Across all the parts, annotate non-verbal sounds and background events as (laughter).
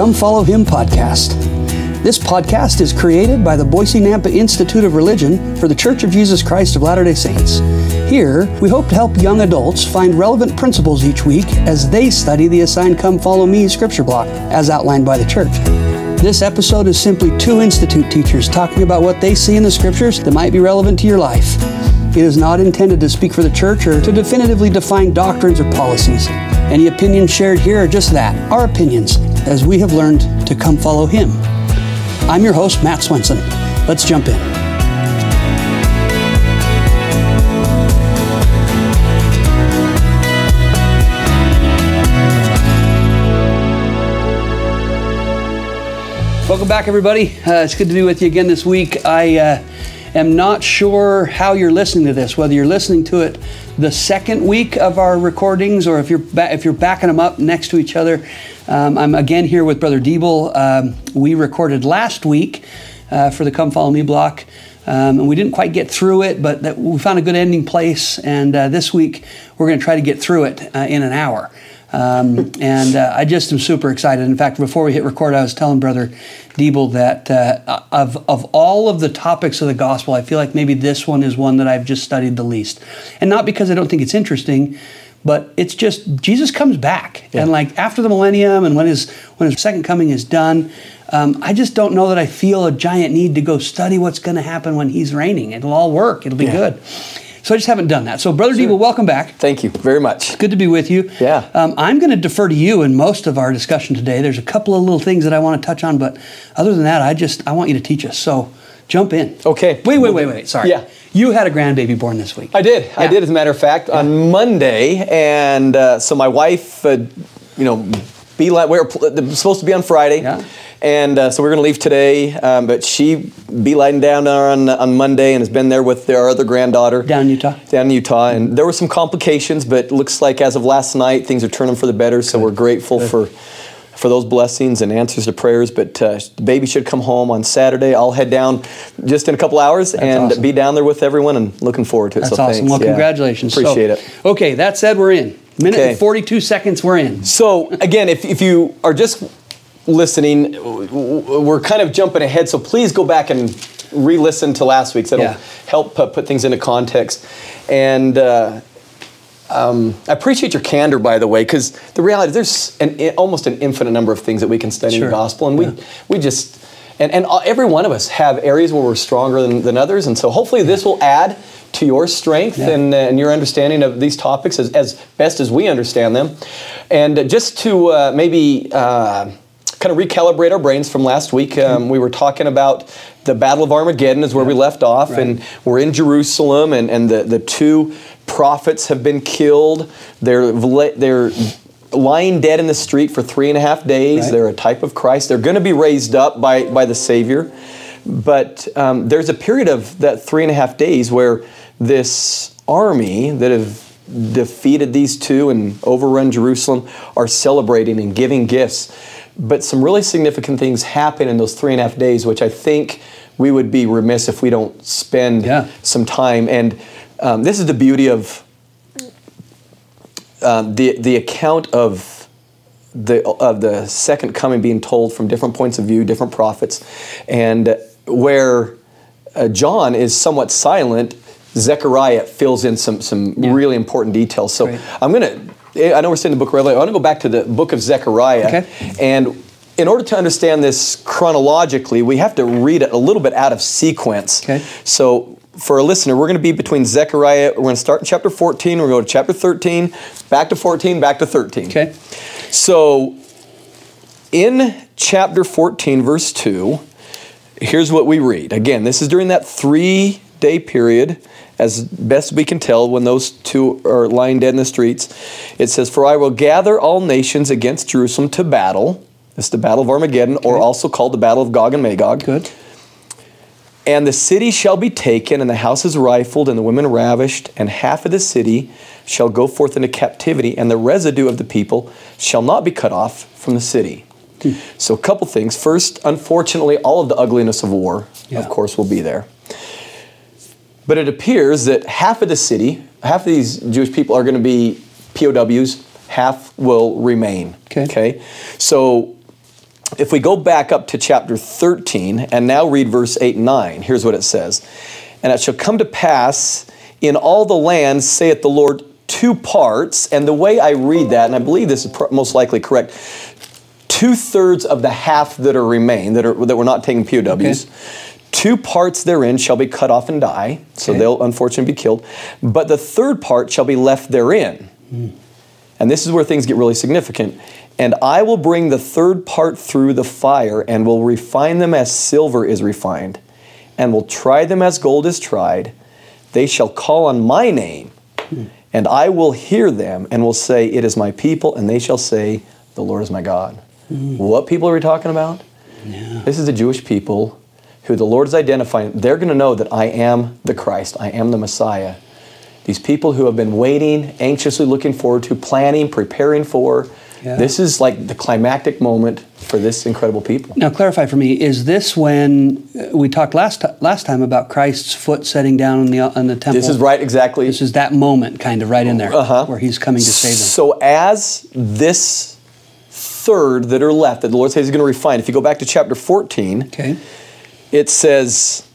Come Follow Him podcast. This podcast is created by the Boise Nampa Institute of Religion for the Church of Jesus Christ of Latter day Saints. Here, we hope to help young adults find relevant principles each week as they study the assigned Come Follow Me scripture block as outlined by the church. This episode is simply two Institute teachers talking about what they see in the scriptures that might be relevant to your life. It is not intended to speak for the church or to definitively define doctrines or policies. Any opinions shared here are just that, our opinions, as we have learned to come follow Him. I'm your host, Matt Swenson. Let's jump in. Welcome back, everybody. Uh, it's good to be with you again this week. I uh, am not sure how you're listening to this, whether you're listening to it the second week of our recordings or if you're ba- if you're backing them up next to each other. Um, I'm again here with Brother Deeble. Um, we recorded last week uh, for the Come Follow Me block. Um, and we didn't quite get through it, but that we found a good ending place. And uh, this week we're going to try to get through it uh, in an hour. Um, and uh, I just am super excited. In fact, before we hit record, I was telling Brother Deeble that uh, of, of all of the topics of the gospel, I feel like maybe this one is one that I've just studied the least. And not because I don't think it's interesting, but it's just Jesus comes back. Yeah. And like after the millennium and when his, when his second coming is done, um, I just don't know that I feel a giant need to go study what's going to happen when he's reigning. It'll all work, it'll be yeah. good. So I just haven't done that. So, Brother sure. Deeble, welcome back. Thank you very much. It's good to be with you. Yeah. Um, I'm going to defer to you in most of our discussion today. There's a couple of little things that I want to touch on, but other than that, I just I want you to teach us. So, jump in. Okay. Wait, wait, wait, wait. Sorry. Yeah. You had a grandbaby born this week. I did. Yeah. I did, as a matter of fact, yeah. on Monday, and uh, so my wife, uh, you know, be like we were supposed to be on Friday. Yeah. And uh, so we're going to leave today, um, but she be lying down on on Monday and has been there with our other granddaughter down in Utah. Down in Utah, and there were some complications, but looks like as of last night things are turning for the better. So Good. we're grateful Good. for for those blessings and answers to prayers. But uh, the baby should come home on Saturday. I'll head down just in a couple hours That's and awesome. be down there with everyone and looking forward to it. That's so awesome. Thanks. Well, yeah. congratulations. Appreciate so, it. Okay, that said, we're in. Minute okay. and 42 seconds, we're in. So, again, if, if you are just listening, we're kind of jumping ahead, so please go back and re-listen to last week's. That'll Yeah. help put, put things into context. And uh, um, I appreciate your candor, by the way, because the reality is there's an, almost an infinite number of things that we can study in the gospel, and we Yeah. we just and, and every one of us have areas where we're stronger than, than others, and so hopefully this will add to your strength Yeah. and, uh, and your understanding of these topics as, as best as we understand them. And just to uh, maybe uh, kind of recalibrate our brains from last week, um, we were talking about the Battle of Armageddon is where we left off, Right. and we're in Jerusalem, and, and the, the two prophets have been killed. They're, they're lying dead in the street for three and a half days. Right. They're a type of Christ. They're going to be raised up by, by the Savior. But um, there's a period of that three and a half days where this army that have defeated these two and overrun Jerusalem are celebrating and giving gifts. But some really significant things happen in those three and a half days, which I think we would be remiss if we don't spend Yeah. some time. And um, this is the beauty of um, the the account of the of the second coming being told from different points of view, different prophets, and where uh, John is somewhat silent, Zechariah fills in some some Yeah. really important details. So Great. I'm gonna. Eh, I know we're saying the book of Revelation. I want to go back to the book of Zechariah, Okay. and in order to understand this chronologically, we have to read it a little bit out of sequence. Okay. So for a listener, we're going to be between Zechariah. We're going to start in chapter 14. We're going to go to chapter 13, back to 14, back to 13. Okay. So in chapter 14, verse 2, here's what we read. Again, this is during that three day period, as best we can tell, when those two are lying dead in the streets. It says, For I will gather all nations against Jerusalem to battle. It's the Battle of Armageddon, or also called the Battle of Gog and Magog. Good. And the city shall be taken, and the houses rifled, and the women ravished, and half of the city shall go forth into captivity, and the residue of the people shall not be cut off from the city. Hmm. So, a couple things. First, unfortunately, all of the ugliness of war, Yeah. of course, will be there. But it appears that half of the city, half of these Jewish people are going to be POWs, half will remain. Okay. Okay. So if we go back up to chapter 13 and now read verse 8 and 9, here's what it says And it shall come to pass in all the lands, saith the Lord, two parts. And the way I read that, and I believe this is most likely correct, two thirds of the half that are remain, that, are, that were not taking POWs. Two parts therein shall be cut off and die, so Okay. they'll unfortunately be killed. But the third part shall be left therein. And this is where things get really significant. And I will bring the third part through the fire and will refine them as silver is refined, and will try them as gold is tried. They shall call on my name, and I will hear them and will say, It is my people, and they shall say, The Lord is my God. Hmm. What people are we talking about? This is the Jewish people who the Lord is identifying. They're going to know that I am the Christ, I am the Messiah. These people who have been waiting, anxiously looking forward to, planning, preparing for. Yeah. This is like the climactic moment for this incredible people. Now, clarify for me: Is this when uh, we talked last last time about Christ's foot setting down in the on the temple? This is right, exactly. This is that moment, kind of right in there, Uh-huh. where He's coming to save them. So as this third that are left that the Lord says He's going to refine, if you go back to chapter 14, Okay. It says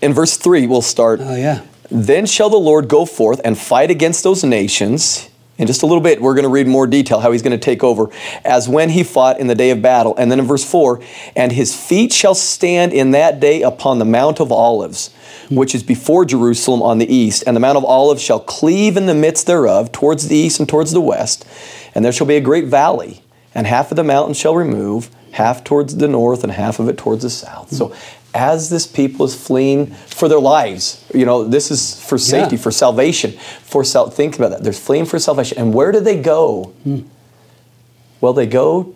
in verse 3, we'll start. Oh yeah. Then shall the Lord go forth and fight against those nations. In just a little bit, we're going to read more detail how he's going to take over, as when he fought in the day of battle. And then in verse 4, and his feet shall stand in that day upon the Mount of Olives, which is before Jerusalem on the east. And the Mount of Olives shall cleave in the midst thereof, towards the east and towards the west. And there shall be a great valley, and half of the mountain shall remove, half towards the north, and half of it towards the south. So as this people is fleeing for their lives, you know, this is for safety, Yeah. for salvation, for sal- think about that. They're fleeing for salvation. And where do they go? Hmm. Well, they go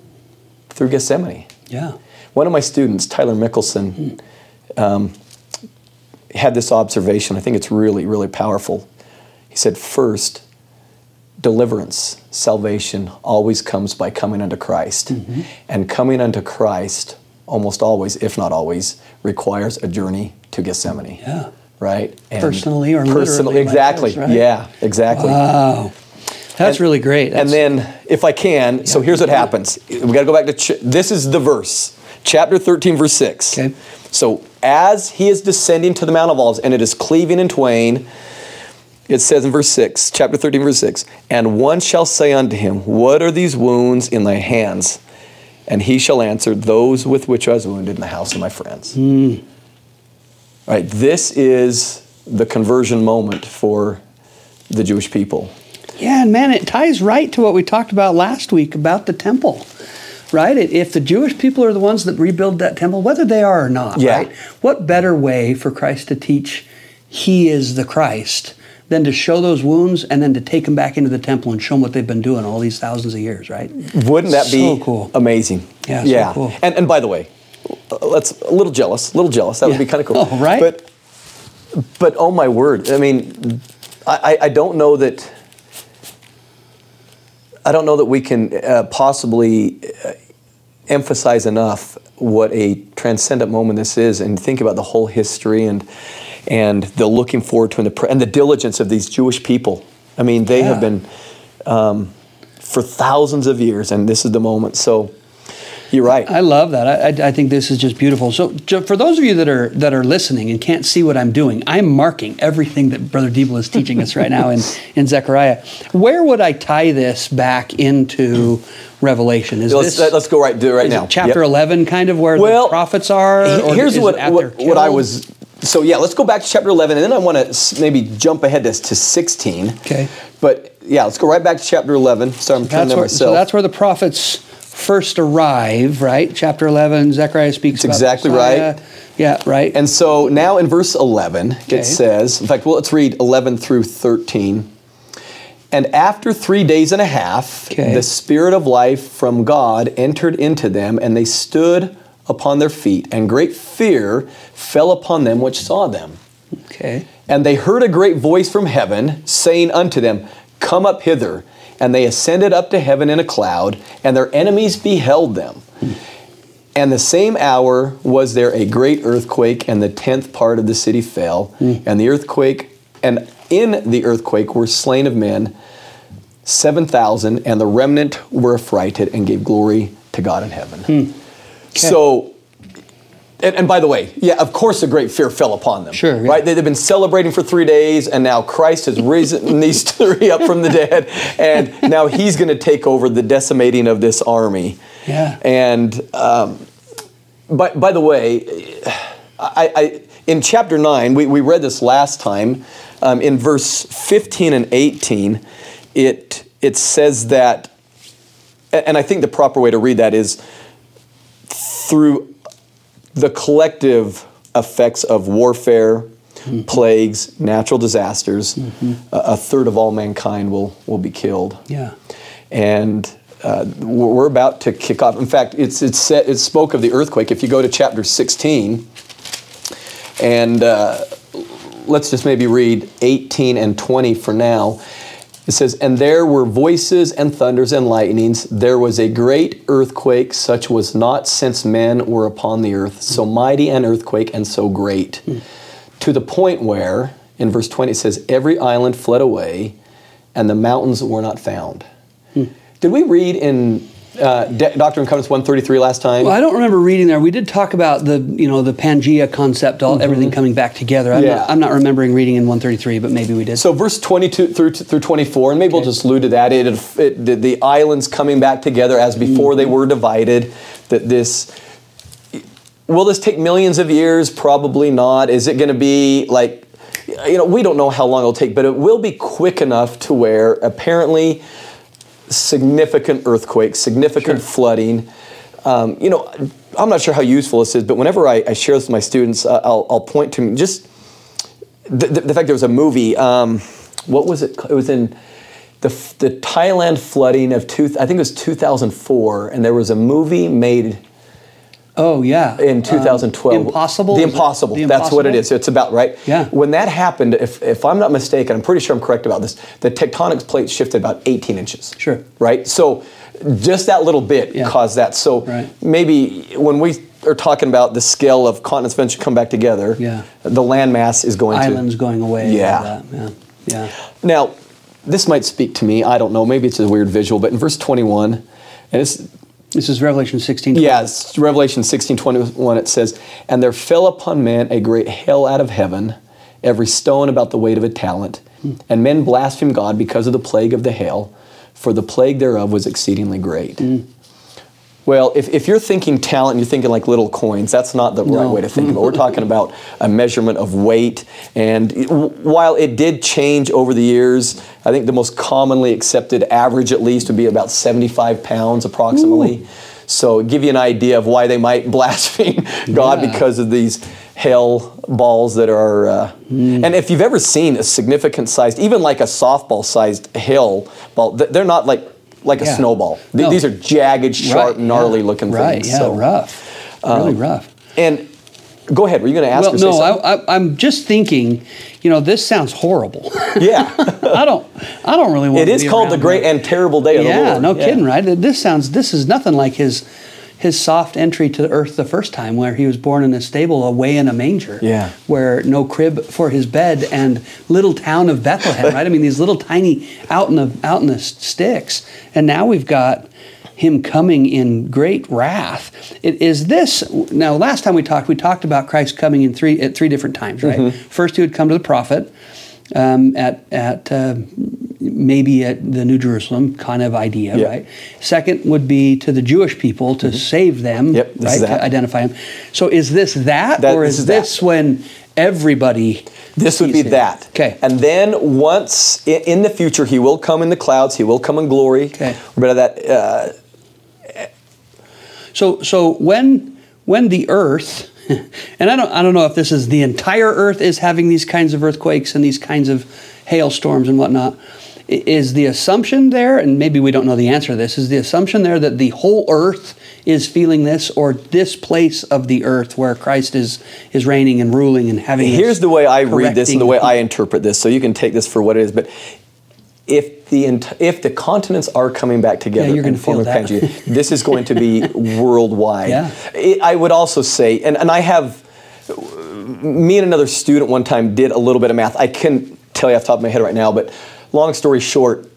through Gethsemane. Yeah. One of my students, Tyler Mickelson, hmm. um, had this observation. I think it's really, really powerful. He said, first, deliverance, salvation always comes by coming unto Christ. Mm-hmm. And coming unto Christ, almost always, if not always, requires a journey to Gethsemane. Yeah. Right? And Personally or personally, exactly. right? Yeah, exactly. Wow. That's And- really great. And then, if I can, so here's what happens. We got to go back to ch- this is the verse, chapter 13, verse 6. Okay. So, as he is descending to the Mount of Olives and it is cleaving in twain, it says in verse 6, chapter 13, verse 6, and one shall say unto him, What are these wounds in thy hands? And he shall answer, Those with which I was wounded in the house of my friends. Hmm. Right, this is the conversion moment for the Jewish people. Yeah, and man, it ties right to what we talked about last week about the temple, right? If the Jewish people are the ones that rebuild that temple, whether they are or not, Yeah. right? What better way for Christ to teach He is the Christ than to show those wounds and then to take them back into the temple and show them what they've been doing all these thousands of years, right? Wouldn't that So be cool. amazing? Yeah, so yeah. cool. And and by the way, let's a little jealous, a little jealous. That would be kind of cool. (laughs) Oh, right? But but oh my word! I mean, I I, I don't know that. I don't know that we can uh, possibly uh, emphasize enough what a transcendent moment this is, and think about the whole history and and the looking forward to and the and the diligence of these Jewish people. I mean, they have been um, for thousands of years, and this is the moment. So, you're right. I love that. I, I, I think this is just beautiful. So, for those of you that are that are listening and can't see what I'm doing, I'm marking everything that Brother Deeble is teaching us right now in (laughs) in Zechariah. Where would I tie this back into Revelation? Is let's this let's go right do it right now. it chapter Yep. 11, kind of where Well, the prophets are? Or Here's what what, what I was. So yeah, let's go back to chapter 11, and then I want to maybe jump ahead to, to 16. Okay. But yeah, let's go right back to chapter 11. Sorry, I'm turning That's to where, so that's where the prophets first arrive, right? Chapter 11, Zechariah speaks That's about exactly Messiah. right. Yeah, right. And so now in verse 11, Okay. it says, in fact, well, let's read 11 through 13. And after three days and a half, Okay. the Spirit of life from God entered into them, and they stood upon their feet, and great fear fell upon them which saw them. okay. And they heard a great voice from heaven saying unto them, Come up hither. And they ascended up to heaven in a cloud, and their enemies beheld them. And the same hour was there a great earthquake, and the tenth part of the city fell. Hmm. And the earthquake, and in the earthquake were slain of men seven thousand, and the remnant were affrighted and gave glory to God in heaven. Hmm. So, and, and by the way, yeah, of course, a great fear fell upon them. Sure, yeah. Right? They, they've been celebrating for three days, and now Christ has risen (laughs) these three up from the dead, and now He's going to take over the decimating of this army. Yeah. And um, by, by the way, I, I, in chapter 9, we, we read this last time, um, in verse 15 and 18, it, it says that, and I think the proper way to read that is through the collective effects of warfare, plagues, natural disasters, a, a third of all mankind will, will be killed Yeah. and uh, we're we're about to kick off. In fact, it's it's set, it spoke of the earthquake. If you go to chapter 16, and uh, let's just maybe read 18 and 20 for now. It says, And there were voices and thunders and lightnings. There was a great earthquake, such was not since men were upon the earth. So mighty an earthquake and so great. To the point where, in verse 20, it says, Every island fled away, and the mountains were not found. Hmm. Did we read in uh, De- Doctrine and Covenants 133 last time? Well, I don't remember reading there. We did talk about the you know the Pangea concept, all everything coming back together. I'm, Mm-hmm. Yeah. not, I'm not remembering reading in 133, but maybe we did. So verse 22 through through 24, and maybe we'll just allude to that. It, it the, the islands coming back together as before they were divided. That this will this take millions of years? Probably not. Is it going to be like you know we don't know how long it'll take, but it will be quick enough to where apparently significant earthquakes, significant flooding. Um, you know, I'm not sure how useful this is, but whenever I, I share this with my students, uh, I'll, I'll point to just the, the, the fact there was a movie. Um, what was it? It was in the, the Thailand flooding of two. I think it was 2004, and there was a movie made oh yeah, in Um, 2012. Impossible. The Is it Impossible. That's what it is. It's about right. Yeah. When that happened, if if I'm not mistaken, I'm pretty sure I'm correct about this. The tectonic plate shifted about 18 inches. Sure. Right. So just that little bit Yeah. caused that. So Right. maybe when we are talking about the scale of continents eventually come back together, Yeah. the landmass is going Islands to going away. Yeah. Yeah. Yeah. now, this might speak to me. I don't know. Maybe it's a weird visual, but in verse 21, and it's This is Revelation 16. yeah, it's Revelation 16, 21, it says, And there fell upon men a great hail out of heaven, every stone about the weight of a talent. Hmm. And men blasphemed God because of the plague of the hail, for the plague thereof was exceedingly great. Hmm. Well, if, if you're thinking talent and you're thinking like little coins, that's not the right way to think about it. We're (laughs) talking about a measurement of weight. And it- while it did change over the years, I think the most commonly accepted average, at least, would be about 75 pounds approximately. So, give you an idea of why they might (laughs) blaspheme God Yeah. because of these hell balls that are. Uh, And if you've ever seen a significant sized, even like a softball sized hail ball, they're not like like a Yeah. snowball. Th- No. These are jagged, sharp, Right, gnarly yeah. looking right, things. yeah, so, rough. really um, rough. And go ahead. Were you going to ask Well, no? I, I, I'm just thinking. You know, this sounds horrible. (laughs) yeah, (laughs) I don't. I don't really want. it is called the great and terrible day of the Lord. Yeah, no kidding, right? This sounds. This is nothing like his his soft entry to earth the first time, where he was born in a stable away in a manger. Yeah. Where no crib for his bed and little town of Bethlehem, right? I mean, these little tiny out in the out in the sticks, and now we've got him coming in great wrath. It, is this now? Last time we talked, we talked about Christ coming in three at three different times, right? Mm-hmm. First, he would come to the prophet um, at at uh, maybe at the New Jerusalem kind of idea, Yeah. right? Second would be to the Jewish people to save them, Mm-hmm. Yep, this right? To identify them. So is this that, That- or is is that. this when everybody? This would be him? that. Okay. And then once in the future, he will come in the clouds. He will come in glory. Okay. Remember that. Uh, So so when when the earth (laughs) and I don't I don't know if this is the entire earth is having these kinds of earthquakes and these kinds of hailstorms and whatnot. Is the assumption there, and maybe we don't know the answer to this, is the assumption there that the whole earth is feeling this, or this place of the earth where Christ is is reigning and ruling and having? Here's the way I read this and the way I interpret this, so you can take this for what it is. But if the ent- if the continents are coming back together you're in the form of. Pangea, (laughs) this is going to be worldwide. Yeah. It- I would also say, and, and I have, me and another student one time did a little bit of math. I couldn't tell you off the top of my head right now, but long story short,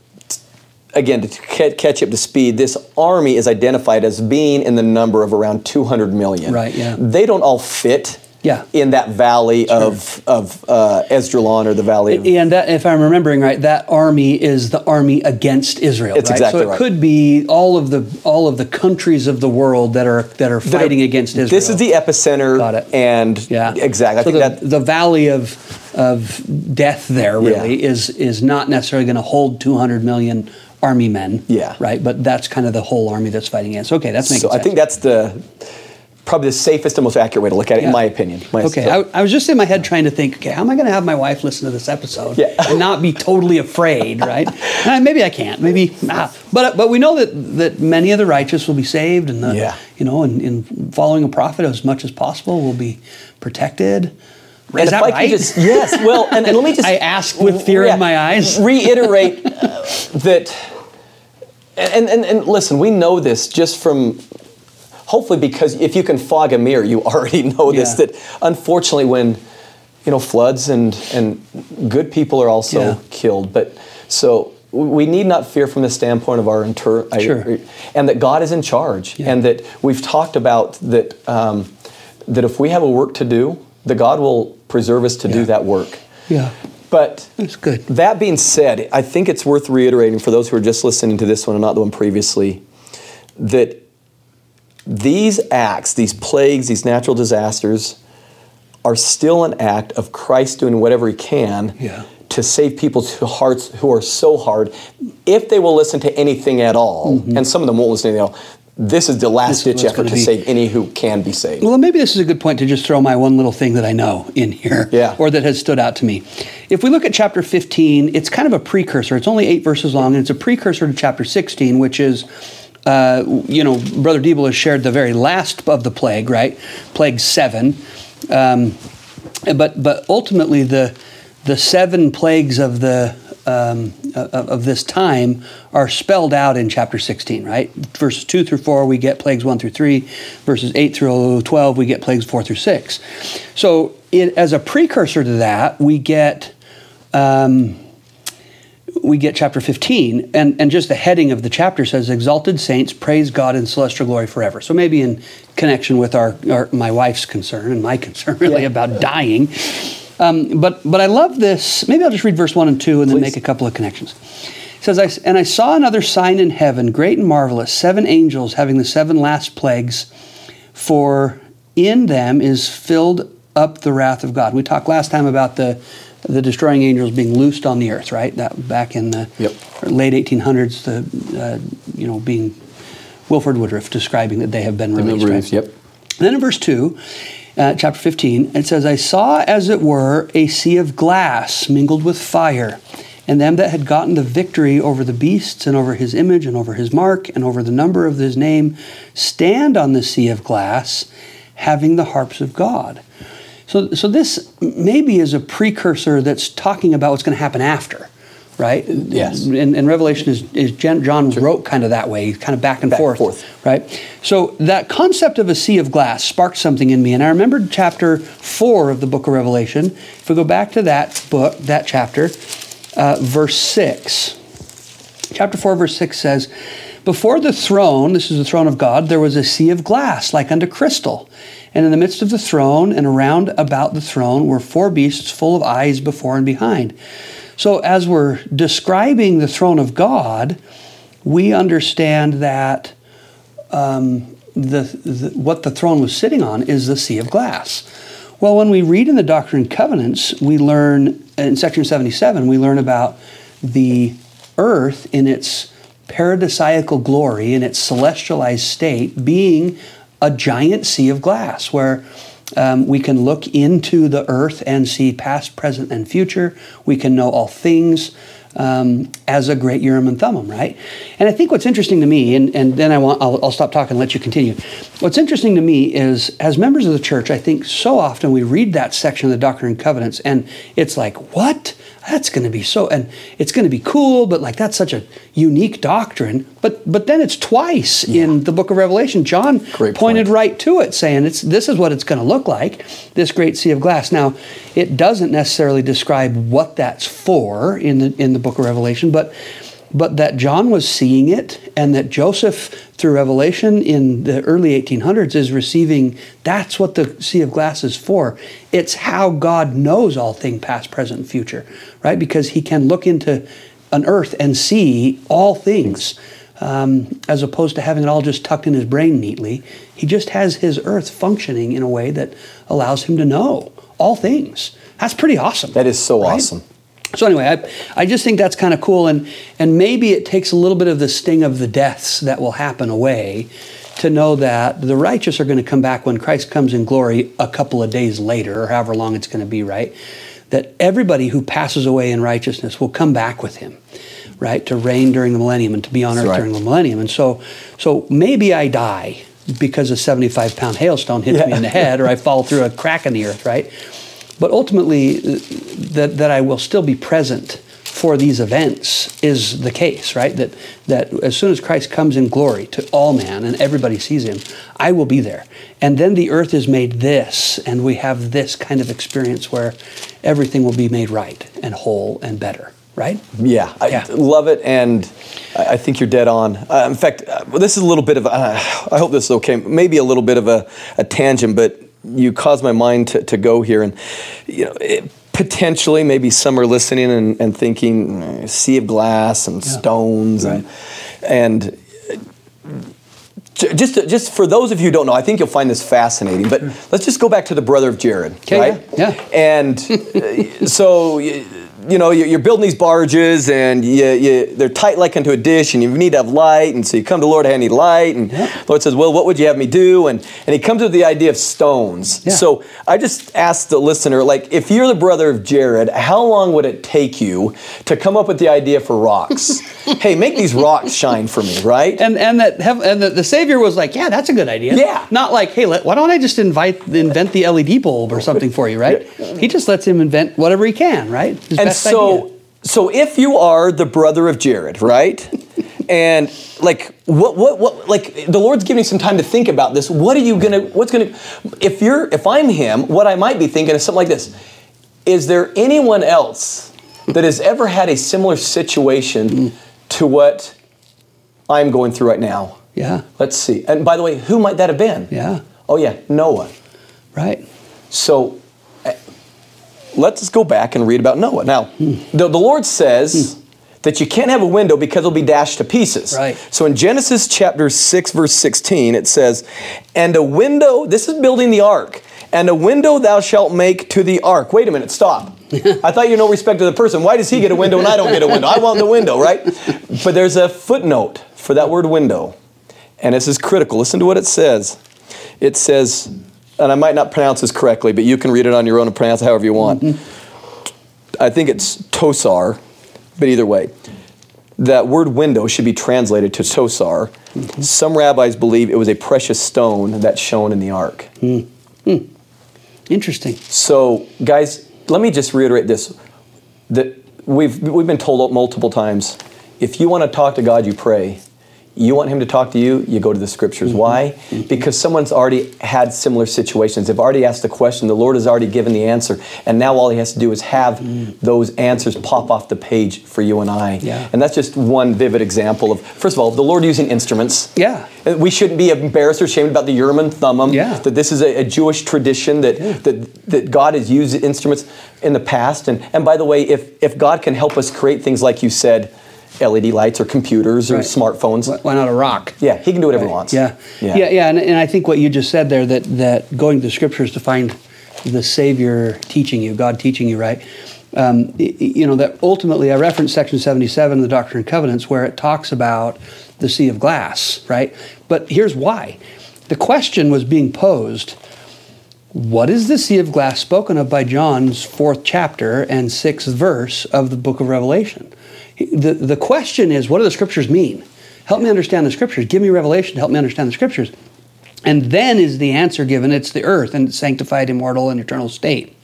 again, to ca- catch up to speed, this army is identified as being in the number of around 200 million. Right, yeah. They don't all fit Yeah. in that valley of, of uh, Esdraelon or the valley of. And that, if I'm remembering right, that army is the army against Israel. It's right? exactly so it right. could be all of the all of the countries of the world that are that are that are- fighting against Israel. This is the epicenter. Got it. And yeah, exactly. I So think the, that the valley of of death there really Yeah. is is not necessarily going to hold 200 million army men. Yeah. right. But that's kind of the whole army that's fighting against. Okay, that's making so I think that's the probably the safest and most accurate way to look at it, Yeah. in my opinion. My- Okay, I, I was just in my head trying to think, okay, how am I going to have my wife listen to this episode Yeah. and not be totally afraid, right? (laughs) Uh, maybe I can't, maybe, ah. but but we know that that many of the righteous will be saved, and the, Yeah. you know, in, in following a prophet as much as possible will be protected. And Is that right? just yes, well, and, and let me (laughs) just I ask with fear in my eyes. (laughs) Reiterate that, and, and and listen, we know this just from. Hopefully, because if you can fog a mirror, you (laughs) already know this. Yeah. That unfortunately, when you know floods and and good people are also Yeah. killed, but so we need not fear from the standpoint of our inter, Sure. and that God is in charge, Yeah. and that we've talked about that um, that if we have a work to do, that God will preserve us to do that work. yeah, But that's good. that being said, I think it's worth reiterating for those who are just listening to this one and not the one previously that these acts, these plagues, these natural disasters are still an act of Christ doing whatever he can Yeah. to save people's hearts who are so hard if they will listen to anything at all. And some of them won't listen to anything at all. This is the Mm-hmm. This last ditch effort to be. save any who can be saved. Well, maybe this is a good point to just throw my one little thing that I know in here, Yeah. or that has stood out to me. If we look at chapter 15, it's kind of a precursor. It's only eight verses long, and it's a precursor to chapter 16, which is, uh, you know, Brother Deeble has shared the very last of the plague, right? Plague seven. Um, but but ultimately, the the seven plagues of the um, of, of this time are spelled out in chapter 16, right? Verses 2 through 4, we get plagues 1 through 3. Verses 8 through 12, we get plagues 4 through 6. So, it, as a precursor to that, we get. Um, we get chapter 15, and, and just the heading of the chapter says, Exalted saints, praise God in celestial glory forever. So maybe in connection with our, our my wife's concern and my concern really Yeah. about dying. Um, but, but I love this. Maybe I'll just read verse 1 and 2 and then Please. make a couple of connections. It says, I, And I saw another sign in heaven, great and marvelous, seven angels having the seven last plagues, for in them is filled up the wrath of God. We talked last time about the the destroying angels being loosed on the earth, right? That back in the Yep. late 1800s, the uh, you know being Wilford Woodruff describing that they have been released. right? Yep. Then in verse 2, uh, chapter 15, it says, I saw as it were a sea of glass mingled with fire, and them that had gotten the victory over the beasts and over his image and over his mark and over the number of his name stand on the sea of glass, having the harps of God. So, so this maybe is a precursor that's talking about what's going to happen after, right? Yes. And, and Revelation is, is Jan- John wrote kind of that way, kind of back and Back forth, forth. right? So that concept of a sea of glass sparked something in me, and I remembered chapter four of the book of Revelation. If we go back to that book, that chapter, uh, verse six. Chapter 4, verse 6 says, Before the throne, this is the throne of God, there was a sea of glass like unto crystal. And in the midst of the throne and around about the throne were four beasts full of eyes before and behind. So, as we're describing the throne of God, we understand that um, the, the, what the throne was sitting on is the sea of glass. Well, when we read in the Doctrine and Covenants, we learn in section 77, we learn about the earth in its paradisiacal glory, in its celestialized state, being a giant sea of glass where um, we can look into the earth and see past, present, and future. We can know all things um, as a great Urim and Thummim, right? And I think what's interesting to me, and, and then I want I'll, I'll stop talking and let you continue. What's interesting to me is, as members of the church, I think so often we read that section of the Doctrine and Covenants, and it's like, what? That's going to be so, and it's going to be cool, but like that's such a unique doctrine. But but then it's twice in the Book of Revelation. John Great pointed point. right to it, saying it's this is what it's going to look like, this great sea of glass. Now, it doesn't necessarily describe what that's for in the in the book of Revelation, but but that John was seeing it and that Joseph, through Revelation in the early 1800s, is receiving that's what the Sea of Glass is for. It's how God knows all things past, present, and future, right? Because he can look into an earth and see all things. Um, as opposed to having it all just tucked in his brain neatly, he just has his earth functioning in a way that allows him to know all things. That's pretty awesome. That is so right? awesome. So anyway, I, I just think that's kind of cool, and and maybe it takes a little bit of the sting of the deaths that will happen away, to know that the righteous are going to come back when Christ comes in glory a couple of days later, or however long it's going to be, right? That everybody who passes away in righteousness will come back with Him, right, to reign during the millennium and to be on earth right. during the millennium, and so so maybe I die because a 75 pound hailstone hits Yeah. me in the head, or I fall through a crack in the earth, right? But ultimately, that, that I will still be present for these events is the case, right? That, that as soon as Christ comes in glory to all man and everybody sees him, I will be there. And then the earth is made this, and we have this kind of experience where everything will be made right and whole and better, right? Yeah, I Yeah. love it, and I I think you're dead on. Uh, in fact, uh, this is a little bit of, uh, (sighs) I hope this is okay, maybe a little bit of a, a tangent, but you caused my mind to, to go here. And, you know, it, potentially, maybe some are listening and, and thinking, "Eh, sea of glass and stones, and, and just just for those of you who don't know, I think you'll find this fascinating. But let's just go back to the brother of Jared, Okay, right? yeah, yeah. And uh, so you know you- you're building these barges, and you, you, they're tight like into a dish, and you need to have light. And so you come to the Lord, I need light, and Yeah. Lord says, "Well, what would you have me do?" And and he comes with the idea of stones. Yeah. So I just asked the listener, like, if you're the brother of Jared, how long would it take you to come up with the idea for rocks? (laughs) hey, make these rocks shine for me, right? And and that and the, the Savior was like, yeah, that's a good idea. Yeah. Not like, hey, let, why don't I just invite invent the LED bulb or something for you, right? He just lets him invent whatever he can, right? His and best so idea. so if you are the brother of Jared, right? (laughs) and like what what what like the Lord's giving you some time to think about this. What are you gonna what's gonna if you're if I'm him, what I might be thinking is something like this. Is there anyone else that has ever had a similar situation mm. to what I'm going through right now? yeah, Let's see. And by the way, who might that have been? yeah, Oh yeah, Noah. right. So let's go back and read about Noah. Now, Hmm. the, the Lord says that you can't have a window because it'll be dashed to pieces. Right. So in Genesis chapter 6, verse 16, it says, And a window, this is building the ark, and a window thou shalt make to the ark. Wait a minute, stop. (laughs) I thought you no respect to the person. Why does he get a window and I don't get a window? I want the window, right? But there's a footnote for that word window. And this is critical. Listen to what it says. It says, and I might not pronounce this correctly, but you can read it on your own and pronounce it however you want. Mm-hmm. I think it's tosar, but either way, that word window should be translated to tosar. Mm-hmm. Some rabbis believe it was a precious stone that shone in the ark. Hmm. Hmm. Interesting. So, guys, let me just reiterate this: that we've we've been told multiple times, if you want to talk to God, you pray. You want Him to talk to you, you go to the Scriptures. Mm-hmm. Why? Mm-hmm. Because someone's already had similar situations. They've already asked the question. The Lord has already given the answer, and now all He has to do is have mm-hmm. those answers pop off the page for you and I. Yeah. And that's just one vivid example of, first of all, the Lord using instruments. Yeah. We shouldn't be embarrassed or ashamed about the Urim and Thummim. Yeah. That this is a, a Jewish tradition that, that that God has used instruments in the past. And and by the way, if if God can help us create things like you said, LED lights or computers or Right. smartphones, Why not a rock? yeah, He can do whatever He wants. Yeah, Yeah. yeah, yeah, And, and I think what you just said there that that going to the scriptures to find the Savior teaching you, God teaching you, right? Um, you know that ultimately, I referenced section seventy-seven of the Doctrine and Covenants where it talks about the sea of glass, right? But here's why: the question was being posed. What is the sea of glass spoken of by John's fourth chapter and sixth verse of the book of Revelation? The, the question is, what do the scriptures mean? Help me understand the scriptures. Give me revelation to help me understand the scriptures. And then is the answer given it's the earth and sanctified, immortal, and eternal state.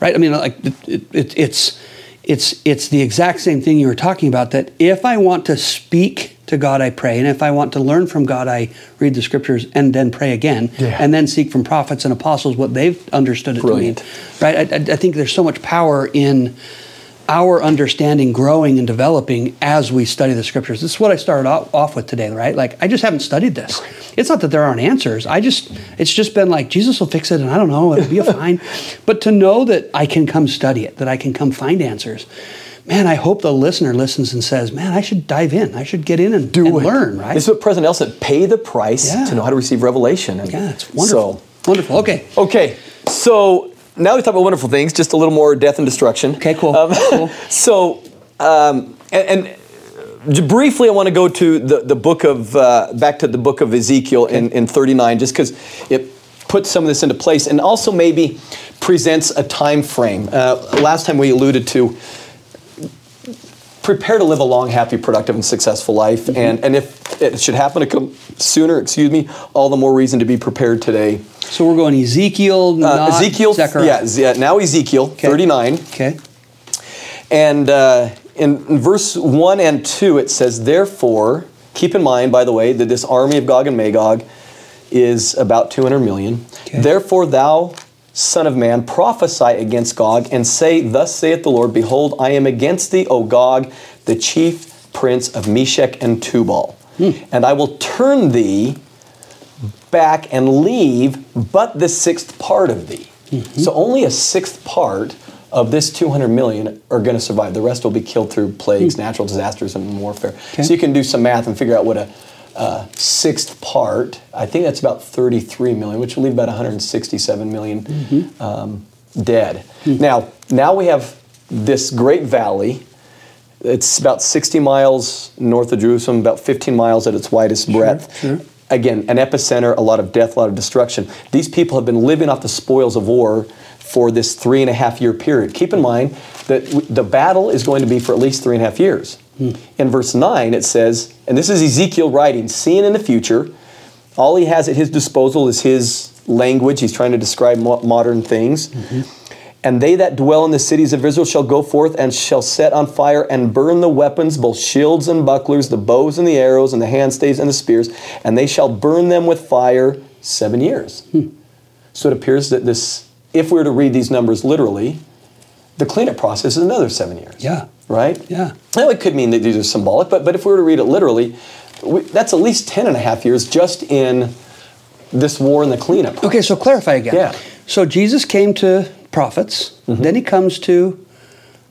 Right? I mean, like, it, it, it, it's, it's, it's the exact same thing you were talking about that if I want to speak to God, I pray. And if I want to learn from God, I read the scriptures and then pray again. Yeah. And then seek from prophets and apostles what they've understood it Brilliant. to mean. Right? I, I I think there's so much power in our understanding growing and developing as we study the scriptures. This is what I started off, with today, right? Like I just haven't studied this. It's not that there aren't answers. I just it's just been like Jesus will fix it and I don't know, it'll be (laughs) fine. But to know that I can come study it, that I can come find answers. Man, I hope the listener listens and says, "Man, I should dive in. I should get in and, Do and it. learn." Right? This is what President said: pay the price Yeah. to know how to receive revelation. And yeah, it's wonderful. wonderful. Okay. Okay, so now we talk about wonderful things. Just a little more death and destruction. Okay, cool. Um, Cool. (laughs) So, um, and, and briefly, I want to go to the, the book of uh, back to the book of Ezekiel in, in 39, just because it puts some of this into place, and also maybe presents a time frame. Uh, last time we alluded to prepare to live a long, happy, productive, and successful life. Mm-hmm. And, and if it should happen to come sooner, excuse me, all the more reason to be prepared today. So we're going Ezekiel, Uh, Ezekiel, Zechariah. yeah, now Ezekiel 39. Okay. And uh, in, in verse 1 and 2, it says, Therefore, keep in mind, by the way, that this army of Gog and Magog is about 200 million. Okay. Therefore, thou, Son of man, prophesy against Gog and say, Thus saith the Lord, Behold, I am against thee, O Gog, the chief prince of Meshech and Tubal. Hmm. And I will turn thee back and leave but the sixth part of thee. Mm-hmm. So only a sixth part of this 200 million are going to survive. The rest will be killed through plagues, hmm. natural disasters, and warfare. So you can do some math and figure out what a uh, sixth part, I think that's about 33 million, which will leave about 167 million um, dead. Now, now we have this great valley. It's about 60 miles north of Jerusalem, about 15 miles at its widest breadth. sure. Again, an epicenter, a lot of death, a lot of destruction. These people have been living off the spoils of war for this three and a half year period. Keep in mind that w- the battle is going to be for at least three and a half years. Hmm. In verse 9, it says, and this is Ezekiel writing, seeing in the future, all he has at his disposal is his language. He's trying to describe mo- modern things. Mm-hmm. And they that dwell in the cities of Israel shall go forth and shall set on fire and burn the weapons, both shields and bucklers, the bows and the arrows, and the handstaves and the spears, and they shall burn them with fire seven years. Hmm. So it appears that this, if we were to read these numbers literally, the cleanup process is another seven years. Yeah. Right? Yeah. Now, it could mean that these are symbolic, but, but if we were to read it literally, we, that's at least 10 and a half years just in this war and the cleanup. Okay, so clarify again. Yeah. So Jesus came to prophets, Mm-hmm. then he comes to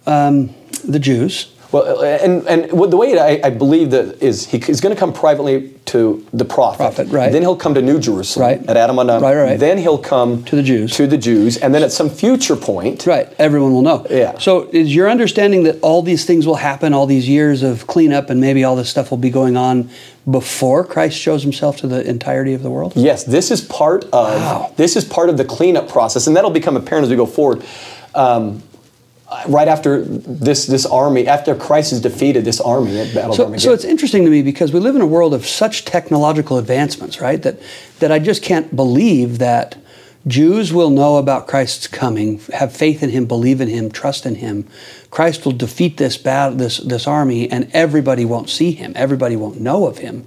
um, the Jews. Well, and and what- the way I, I believe that is he, he's going to come privately to the prophet. Prophet, right. Then he'll come to New Jerusalem Right. at Adam right, right. Then he'll come To the Jews. To the Jews, and then at some future point, Right, everyone will know. Yeah. So is your understanding that all these things will happen, all these years of cleanup, and maybe all this stuff will be going on before Christ shows himself to the entirety of the world? Yes, this is part of Wow. this is part of the cleanup process, and that'll become apparent as we go forward. Um, right after this this army, after Christ has defeated this army at Battle So, so it's interesting to me because we live in a world of such technological advancements, right? That that I just can't believe that Jews will know about Christ's coming, have faith in Him, believe in Him, trust in Him. Christ will defeat this battle, this this army, and everybody won't see Him. Everybody won't know of Him.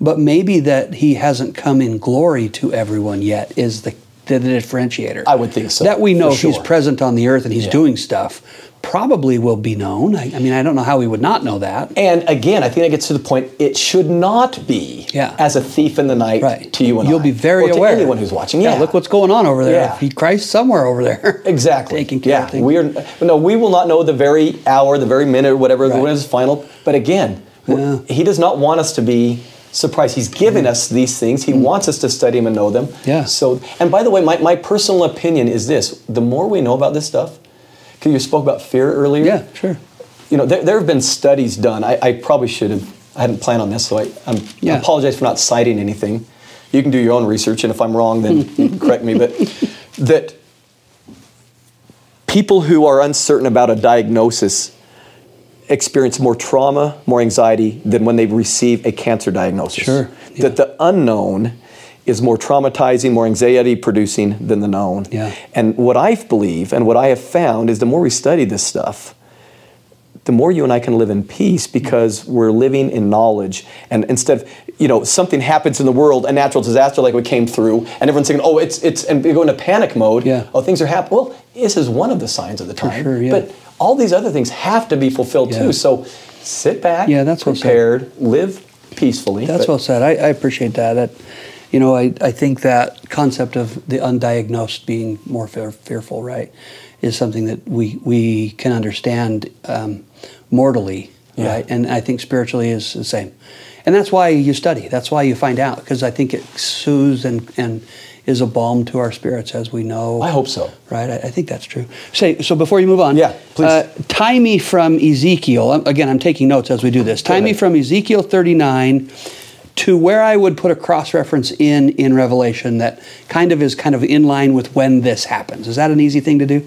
But maybe that He hasn't come in glory to everyone yet is the the differentiator. I would think so, That we know for He's present on the earth and He's Yeah. doing stuff. Probably will be known. I, I mean, I don't know how we would not know that. And again, I think that gets to the point. It should not be Yeah. as a thief in the night right to you and you'll I, be very or to aware anyone who's watching. Yeah, look what's going on over there Yeah. he christ somewhere over there (laughs) exactly taking care yeah, of things we are. No, we will not know the very hour, the very minute, whatever Right. when it's final. But again, Yeah. he does not want us to be surprised. He's given us these things. He wants us to study them and know them. Mm. Yeah. So, and by the way, my, my personal opinion is this: the more we know about this stuff, because you spoke about fear earlier. yeah sure you know, there, there have been studies done. I, I probably should have, I hadn't planned on this, so I, Yeah. I apologize for not citing anything. You can do your own research, and if I'm wrong, then (laughs) correct me. But that people who are uncertain about a diagnosis experience more trauma, more anxiety than when they receive a cancer diagnosis. Sure, yeah. That the unknown is more traumatizing, more anxiety producing than the known. Yeah. And what I believe and what I have found is the more we study this stuff, the more you and I can live in peace because we're living in knowledge. And instead of, you know, something happens in the world, a natural disaster like we came through, and everyone's thinking, oh, it's, it's, and we go into panic mode. Yeah. Oh, things are happening. Well, this is one of the signs of the time. sure, yeah. But all these other things have to be fulfilled Yeah. too. So sit back, Yeah, that's well said. prepared, live peacefully. That's but- well said. I, I appreciate that. That, you know, I, I think that concept of the undiagnosed being more fear, fearful, right, is something that we we can understand um, mortally, Yeah. right, and I think spiritually is the same, and that's why you study. That's why you find out because I think it soothes and and is a balm to our spirits as we know. I hope so. Right, I, I think that's true. Say so before you move on. Yeah, please. Uh, tie me from Ezekiel. Again, I'm taking notes as we do this. Tie me from Ezekiel 39 to where I would put a cross reference in in Revelation that kind of is kind of in line with when this happens. Is that an easy thing to do?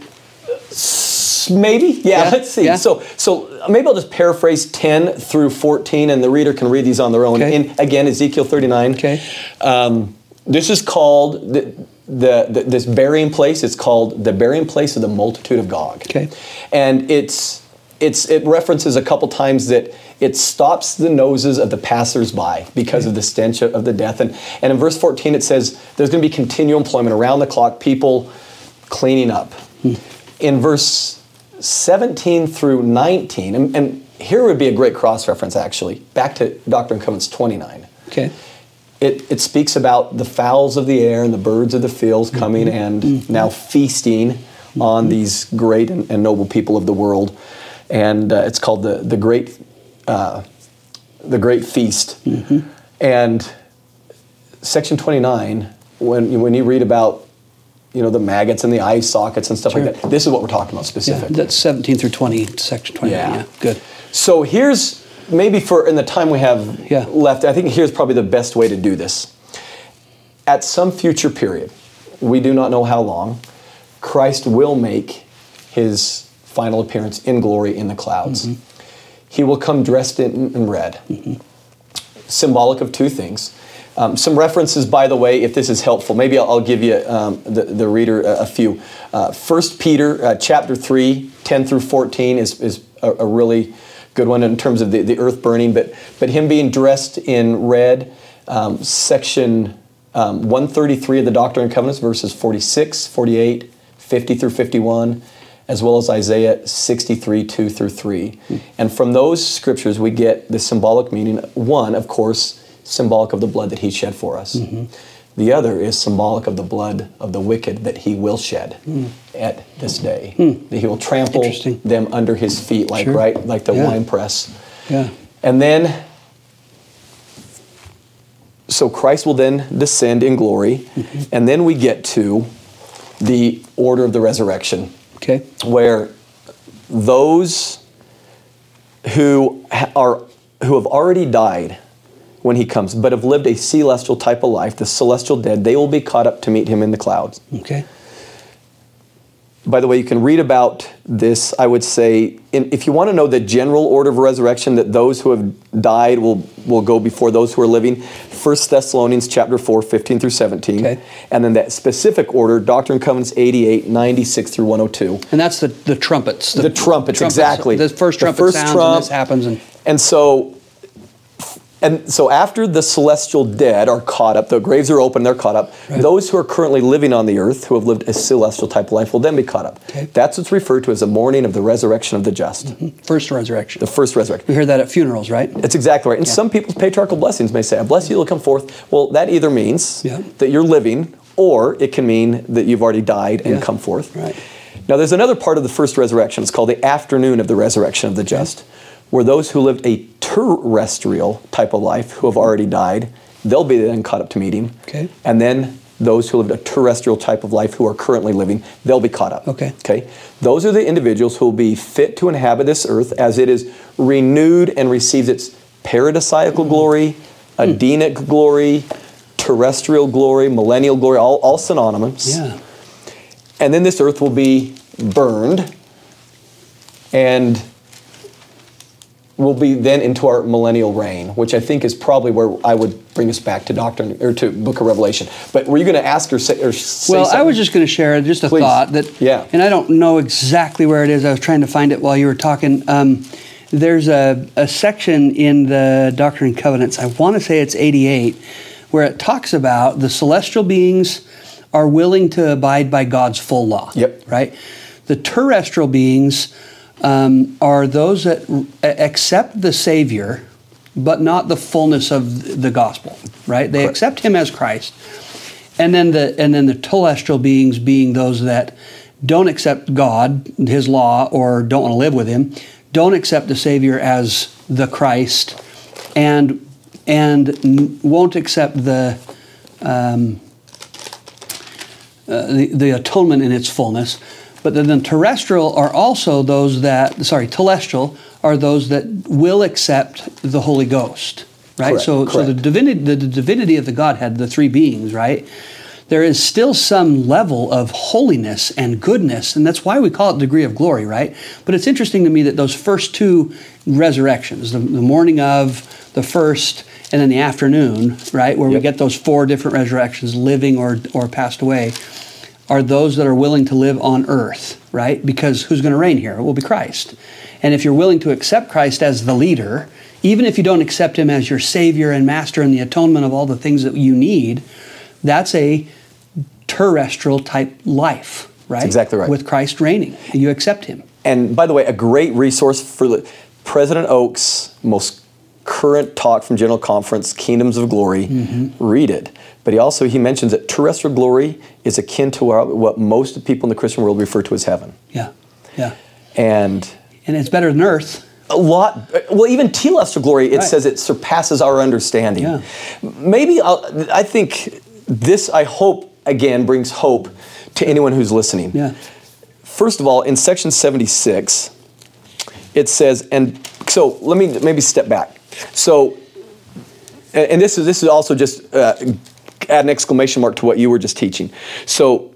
Maybe, yeah, Yeah, Let's see. yeah. So, so maybe I'll just paraphrase ten through fourteen, and the reader can read these on their own. Okay. In again, Ezekiel thirty-nine. Okay. Um, this is called the, the, the this burying place. It's called the burying place of the multitude of Gog. Okay. And it's it's it references a couple times that it stops the noses of the passersby because of the stench of, the death. And and in verse fourteen it says there's going to be continual employment around the clock, people cleaning up. Hmm. In verse 17 through 19, and, and here would be a great cross reference actually, back to Doctrine and Covenants 29 Okay. It, it speaks about the fowls of the air and the birds of the fields coming and now feasting on these great and, and noble people of the world, and uh, it's called the the great uh, the great feast. And section twenty nine, when when you read about you know the maggots and the eye sockets and stuff Sure. like that, this is what we're talking about Yeah, specifically. that's 17 through 20, section 20. Yeah. Yeah. Good. So here's maybe for in the time we have Yeah. left, I think here's probably the best way to do this. At some future period, we do not know how long, Christ will make his final appearance in glory in the clouds. He will come dressed in, in red, symbolic of two things. Um, some references, by the way, if this is helpful, maybe I'll, I'll give you um, the, the reader a, a few. Uh, 1 Peter uh, chapter 3, 10 through 14 is, is a, a really good one in terms of the, the earth burning, but, but him being dressed in red, um, section um, 133 of the Doctrine and Covenants, verses 46, 48, 50 through 51, as well as Isaiah 63, 2 through 3. And from those scriptures, we get the symbolic meaning. One, of course, symbolic of the blood that he shed for us. The other is symbolic of the blood of the wicked that he will shed hmm. at this day. Hmm. That he will trample them under his feet, like Sure. right, like the Yeah. wine press. Yeah. And then, so Christ will then descend in glory, mm-hmm. and then we get to the order of the resurrection, Okay. where those who are who have already died when he comes, but have lived a celestial type of life, the celestial dead, they will be caught up to meet him in the clouds. Okay. By the way, you can read about this. I would say, in, if you want to know the general order of resurrection, that those who have died will, will go before those who are living. 1 Thessalonians chapter 4, 15 through 17. Okay. And then that specific order, Doctrine and Covenants 88, 96 through 102. And that's the, the trumpets. The trumpets, exactly. The first The trumpet first sounds trump. and this happens. And And so, and so after the celestial dead are caught up, the graves are open, they're caught up. Right. Those who are currently living on the earth, who have lived a celestial type of life, will then be caught up. Okay. That's what's referred to as the morning of the resurrection of the just, mm-hmm. first resurrection. the first resurrection. We hear that at funerals, right? That's exactly right. And some people's patriarchal blessings may say, I bless you, you'll come forth. Well, that either means Yeah. that you're living, or it can mean that you've already died and Yeah. come forth. Right. Now, there's another part of the first resurrection. It's called the afternoon of the resurrection of the just, where those who lived a terrestrial type of life, who have already died, they'll be then caught up to meet him. Okay. And then those who lived a terrestrial type of life, who are currently living, they'll be caught up. Okay. Okay. Those are the individuals who will be fit to inhabit this earth as it is renewed and receives its paradisiacal Hmm. glory, Edenic glory, terrestrial glory, millennial glory, all, all synonymous. Yeah. And then this earth will be burned and will be then into our millennial reign, which I think is probably where I would bring us back to doctrine or to Book of Revelation. But were you going to ask or say, or say Well, I was just going to share just a Please. thought that, Yeah. and I don't know exactly where it is. I was trying to find it while you were talking. Um, there's a, a section in the Doctrine and Covenants, I want to say it's 88, where it talks about the celestial beings are willing to abide by God's full law. Yep. Right? The terrestrial beings um, are those that r- accept the Savior, but not the fullness of the gospel. Right? They Correct. accept Him as Christ, and then the and then the telestial beings being those that don't accept God, His law, or don't want to live with Him, don't accept the Savior as the Christ, and and won't accept the um, uh, the, the atonement in its fullness. But then the terrestrial are also those that, sorry, telestial are those that will accept the Holy Ghost, right? Correct, so, so the divinity, the, the divinity of the Godhead, the three beings, right? There is still some level of holiness and goodness, and that's why we call it degree of glory, right? But it's interesting to me that those first two resurrections, the, the morning of, the first, and then the afternoon, right, where we get those four different resurrections, living or, or passed away, are those that are willing to live on earth, right? Because who's going to reign here? It will be Christ. And if you're willing to accept Christ as the leader, even if you don't accept him as your savior and master and the atonement of all the things that you need, that's a terrestrial type life, right? exactly right. With Christ reigning. You accept him. And by the way, a great resource for the, President Oaks' most current talk from General Conference, Kingdoms of Glory. Mm-hmm. Read it. But he also he mentions that terrestrial glory is akin to our, what most people in the Christian world refer to as heaven. Yeah. Yeah. And And it's better than earth. a lot well even telestial glory it Right. says it surpasses our understanding Yeah. maybe I'll, i think this i hope again brings hope to anyone who's listening Yeah. first of all in section 76 it says and so let me maybe step back so and and this is this is also just uh, add an exclamation mark to what you were just teaching so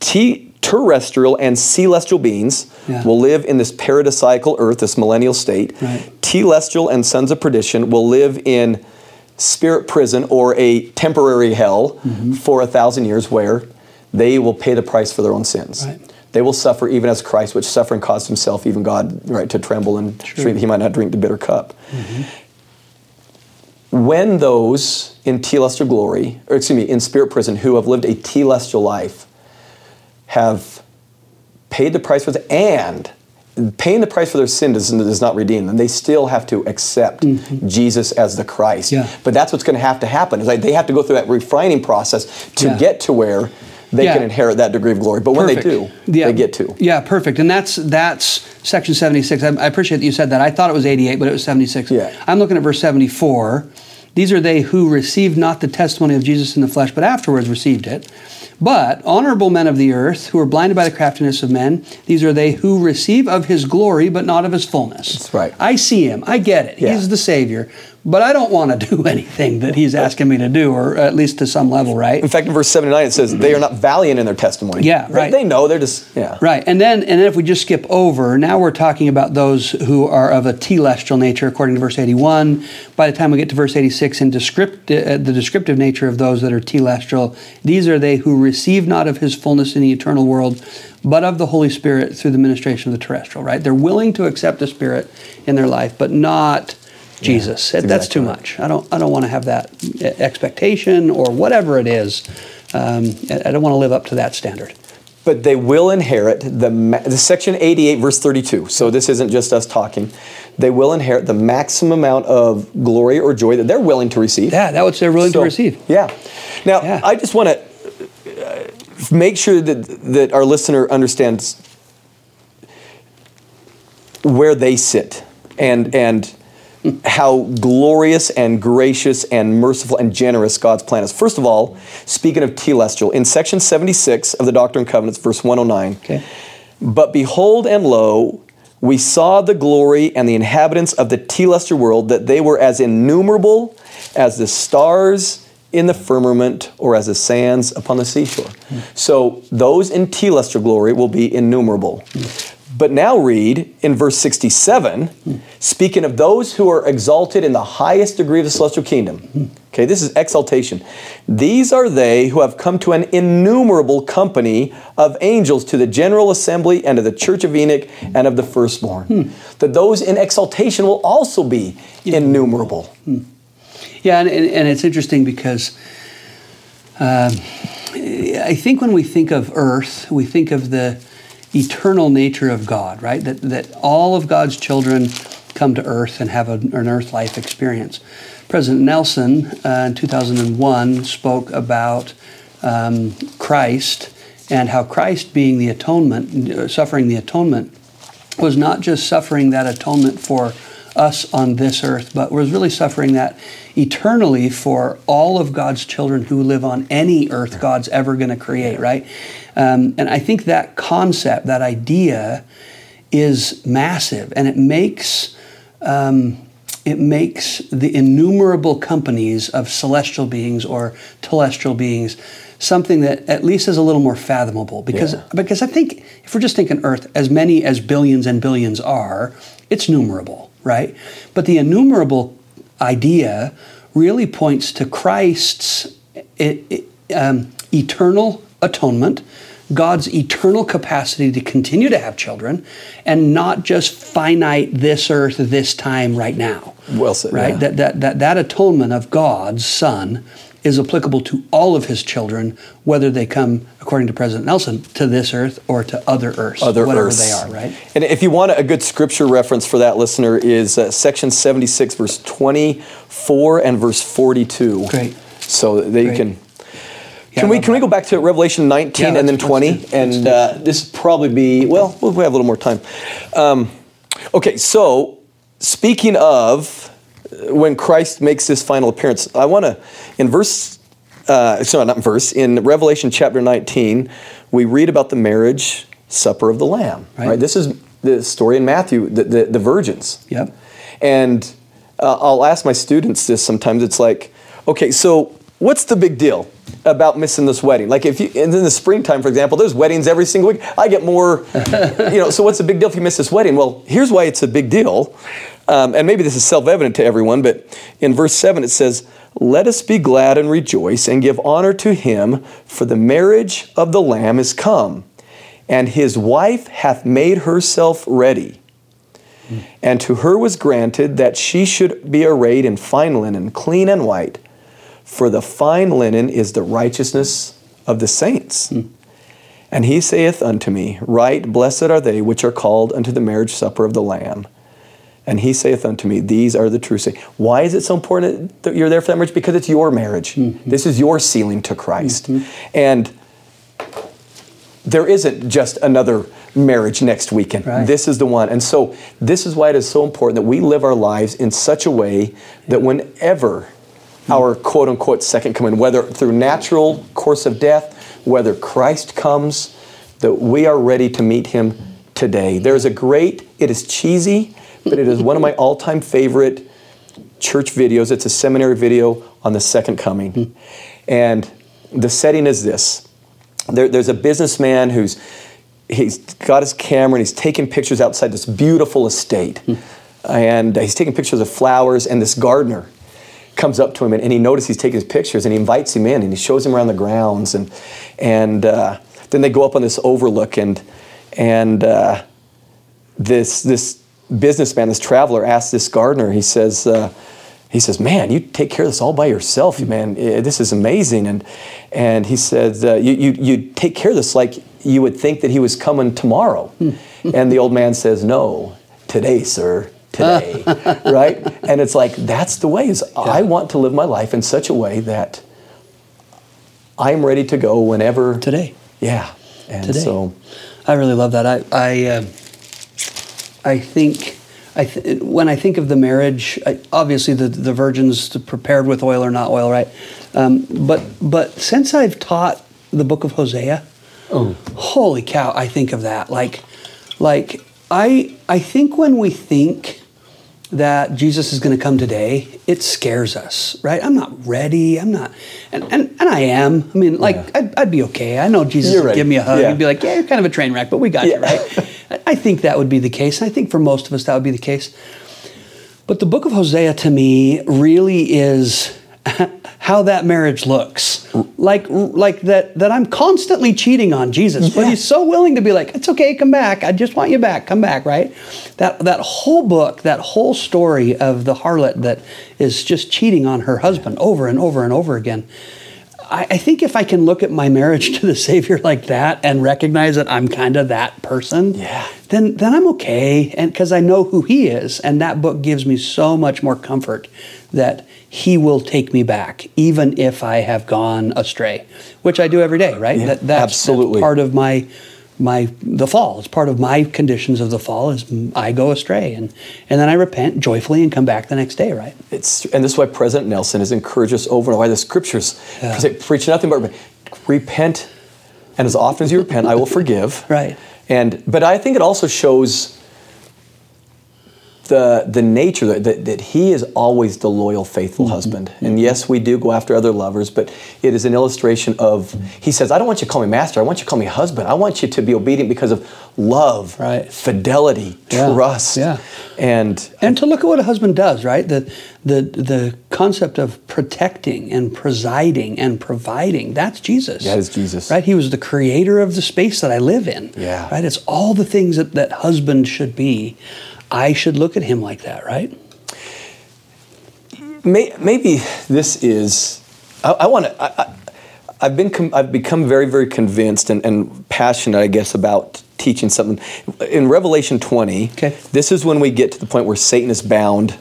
T- terrestrial and celestial beings Yeah. will live in this paradisiacal earth, this millennial state. Right. Telestial and sons of perdition will live in spirit prison or a temporary hell Mm-hmm. for a thousand years where they will pay the price for their own sins. Right. They will suffer even as Christ, which suffering caused himself, even God, right, to tremble and shrink that he might not drink the bitter cup. Mm-hmm. When those in telestial glory, or excuse me, in spirit prison who have lived a telestial life have paid the price for it and paying the price for their sin does, does not redeem them. They still have to accept Jesus as the Christ. Mm-hmm. Yeah. But that's what's going to have to happen. Is like they have to go through that refining process to Yeah. get to where they Yeah. can inherit that degree of glory. But when they do, Yeah. they get to. Yeah, perfect. And that's that's section 76. I, I appreciate that you said that. I thought it was 88, but it was 76. Yeah. I'm looking at verse 74. These are they who received not the testimony of Jesus in the flesh, but afterwards received it. But honorable men of the earth, who are blinded by the craftiness of men, these are they who receive of his glory, but not of his fullness. That's right. I see him. I get it. Yeah. He's the Savior. But I don't want to do (laughs) anything that he's asking me to do, or at least to some level, right? In fact, in verse 79, it says, they are not valiant in their testimony. Yeah, They- right. They, know, they're just, yeah. Right, and then and then if we just skip over, now we're talking about those who are of a telestial nature, according to verse eighty-one. By the time we get to verse eighty-six, in descript, uh, the descriptive nature of those that are telestial, these are they who receive not of His fullness in the eternal world, but of the Holy Spirit through the ministration of the terrestrial. Right, they're willing to accept the Spirit in their life, but not Jesus. that's That's exactly too much. I don't. I don't want to have that uh, expectation or whatever it is. Um, I don't want to live up to that standard. But they will inherit the, ma- the section 88, verse 32. So this isn't just us talking. They will inherit the maximum amount of glory or joy that they're willing to receive. Yeah, that's what they're willing So, to receive. Yeah. Now, Yeah. I just want to uh, make sure that that our listener understands where they sit and and how glorious and gracious and merciful and generous God's plan is. First of all, speaking of telestial, in section 76 of the Doctrine and Covenants, verse 109, Okay. but behold and lo, we saw the glory and the inhabitants of the telestial world, that they were as innumerable as the stars in the firmament or as the sands upon the seashore. Hmm. So those in telestial glory will be innumerable. Hmm. But now read in verse 67, speaking of those who are exalted in the highest degree of the celestial kingdom. Okay, this is exaltation. These are they who have come to an innumerable company of angels to the general assembly and to the church of Enoch and of the firstborn. That those in exaltation will also be innumerable. Yeah, and, and, and it's interesting because um, I think when we think of earth, we think of the eternal nature of God, right? That, that all of God's children come to earth and have a, an earth life experience. President Nelson uh, in 2001 spoke about um, Christ and how Christ, being the atonement, uh, suffering the atonement, was not just suffering that atonement for us on this earth, but was really suffering that eternally for all of God's children who live on any earth God's ever going to create, right? Um, and I think that concept, that idea, is massive, and it makes um, it makes the innumerable companies of celestial beings or telestial beings something that at least is a little more fathomable because Yeah. because I think if we're just thinking Earth, as many as billions and billions are, it's numerable, right? But the innumerable idea really points to Christ's it, it, um, eternal atonement, God's eternal capacity to continue to have children, and not just finite this earth, this time, right now. Well said, Right? yeah. That, that, that, that atonement of God's Son is applicable to all of his children, whether they come, according to President Nelson, to this earth or to other earths, other whatever earths. they are, right? And if you want a good scripture reference for that listener is uh, section 76 verse 24 and verse 42. Great. So that you Great. can can we can we go back to Revelation 19 Yeah, and then 20 let's do- let's and uh, this probably be well we'll have a little more time. Um, okay, so speaking of uh, when Christ makes his final appearance, I want to in verse uh, sorry not in verse in Revelation chapter 19 we read about the marriage supper of the Lamb. Right. right? This is the story in Matthew the the, the virgins. Yep. And uh, I'll ask my students this sometimes. It's like, okay, so what's the big deal about missing this wedding? Like if you in the springtime, for example, there's weddings every single week. I get more, (laughs) you know. So what's the big deal if you miss this wedding? Well, here's why it's a big deal. Um, and maybe this is self-evident to everyone, but in verse seven it says, "Let us be glad and rejoice and give honor to him, for the marriage of the Lamb is come, and his wife hath made herself ready." And to her was granted that she should be arrayed in fine linen, clean and white, for the fine linen is the righteousness of the saints. Hmm. And he saith unto me, Right, blessed are they which are called unto the marriage supper of the Lamb. And he saith unto me, These are the true saints. Why is it so important that you're there for that marriage? Because it's your marriage. Hmm. This is your sealing to Christ. Hmm. And there isn't just another marriage next weekend. Right. This is the one. And so this is why it is so important that we live our lives in such a way that whenever our quote unquote second coming, whether through natural course of death, whether Christ comes, that we are ready to meet him today. There's a great, it is cheesy, but it is one of my (laughs) all-time favorite church videos. It's a seminary video on the second coming. And the setting is this. There, there's a businessman who's he's got his camera and he's taking pictures outside this beautiful estate. And uh, he's taking pictures of flowers and this gardener comes up to him and, and he notices he's taking his pictures and he invites him in and he shows him around the grounds and and uh, then they go up on this overlook and and uh, this this businessman, this traveler, asks this gardener. He says, uh, he says, "Man, you take care of this all by yourself, man. This is amazing." And and he said, uh, "You you you take care of this like you would think that he was coming tomorrow." and the old man says, "No, today, sir." Today, (laughs) right? And it's like that's the way. Is I want to live my life in such a way that I'm ready to go whenever Today. Yeah, and Today. so I really love that. I I, uh, I think I th- when I think of the marriage, I, obviously the the virgins prepared with oil or not oil, right? Um, but but since I've taught the book of Hosea, Oh. holy cow! I think of that like like I I think when we think that Jesus is going to come today, it scares us, right? I'm not ready. I'm not, and, and, and I am. I mean, like, Yeah. I'd, I'd be okay. I know Jesus You're would ready. give me a hug Yeah. and be like, yeah, you're kind of a train wreck, but we got you, right? I- I think that would be the case. And I think for most of us, that would be the case. But the book of Hosea to me really is (laughs) how that marriage looks. Like, like that, that I'm constantly cheating on Jesus, but he's so willing to be like, it's okay, come back. I just want you back, come back, right? That, that whole book, that whole story of the harlot that is just cheating on her husband over and over and over again. I, I think if I can look at my marriage (laughs) to the Savior like that and recognize that I'm kind of that person, Yeah. Then then I'm okay, and because I know who He is, and that book gives me so much more comfort that He will take me back, even if I have gone astray, which I do every day, right? Yeah, that, that's, absolutely. that's part of my my the fall. It's part of my conditions of the fall is I go astray, and and then I repent joyfully and come back the next day, right? It's, and this is why President Nelson has encouraged us over and over. Why the scriptures Yeah. preach nothing but repent, and as often as you repent, I will forgive. (laughs) Right. And but I think it also shows the the nature that, that, he is always the loyal, faithful Mm-hmm. husband. And yes, we do go after other lovers, but it is an illustration of he says, I don't want you to call me master, I want you to call me husband. I want you to be obedient because of love, Right. fidelity, Yeah. trust. Yeah. And And to look at what a husband does, right? The, the, the concept of protecting and presiding and providing, that's Jesus. That is Jesus. Right? He was the creator of the space that I live in. Yeah. Right? It's all the things that, that husband should be. I should look at him like that, right? Maybe this is. I, I want to. I've been. Com, I've become very, very convinced and, and passionate, I guess, about teaching something. In Revelation 20, Okay. this is when we get to the point where Satan is bound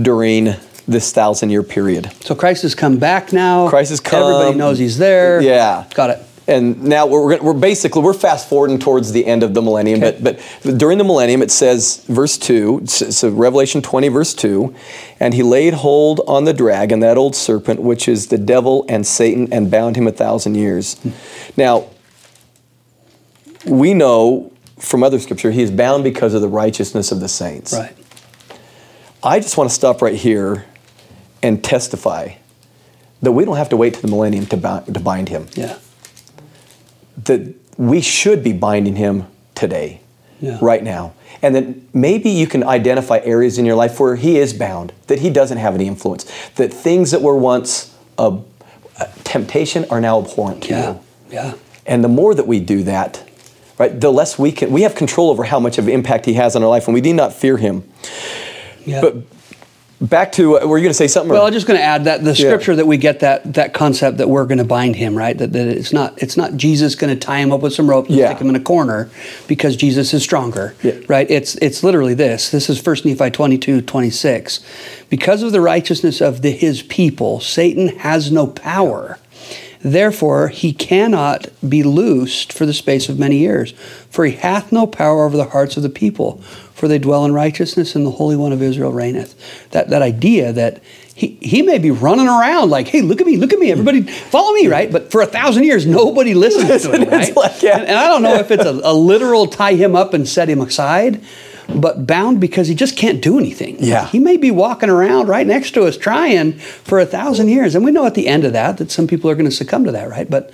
during this thousand year period. So Christ has come back now. Christ has come. Everybody knows he's there. Yeah. Got it. And now we're, we're, basically we're fast forwarding towards the end of the millennium, Okay. but but during the millennium it says verse two, so Revelation twenty verse two, and he laid hold on the dragon, that old serpent, which is the devil and Satan, and bound him a thousand years. Hmm. Now we know from other scripture he is bound because of the righteousness of the saints. Right. I just want to stop right here and testify that we don't have to wait to the millennium to, bind, to bind him Yeah. That we should be binding him today, Yeah. right now. And then maybe you can identify areas in your life where he is bound, that he doesn't have any influence, that things that were once a, a temptation are now abhorrent to Yeah. you. Yeah. And the more that we do that, right, the less we can, we have control over how much of impact he has on our life, and we need not fear him. Yeah. But back to, uh, were you going to say something? or- Well, I'm just going to add that the Yeah. scripture that we get that that concept that we're going to bind him, right? That, that it's not it's not Jesus going to tie him up with some rope and Yeah. stick him in a corner because Jesus is stronger, Yeah. right? It's it's literally this. This is 1 Nephi 22, 26. Because of the righteousness of the, his people, Satan has no power. Therefore, he cannot be loosed for the space of many years. For he hath no power over the hearts of the people, for they dwell in righteousness, and the Holy One of Israel reigneth. That, that idea that he, he may be running around like, hey, look at me, look at me, everybody follow me, right? But for a thousand years, nobody listens to (laughs) him, right? like, yeah. and, and I don't know if it's a, a literal tie him up and set him aside, but bound because he just can't do anything. Yeah. He may be walking around right next to us trying for a thousand years. And we know at the end of that that some people are going to succumb to that, right? But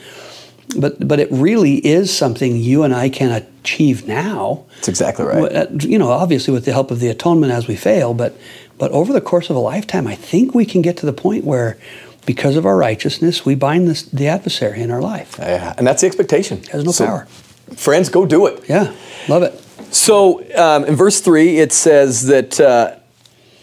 but but it really is something you and I can achieve now. That's exactly right. Uh, You know, obviously with the help of the atonement as we fail, but but over the course of a lifetime, I think we can get to the point where because of our righteousness, we bind this, the adversary in our life. Yeah, and that's the expectation. Has no power. Friends, go do it. Yeah, love it. So um, in verse 3, it says that, uh,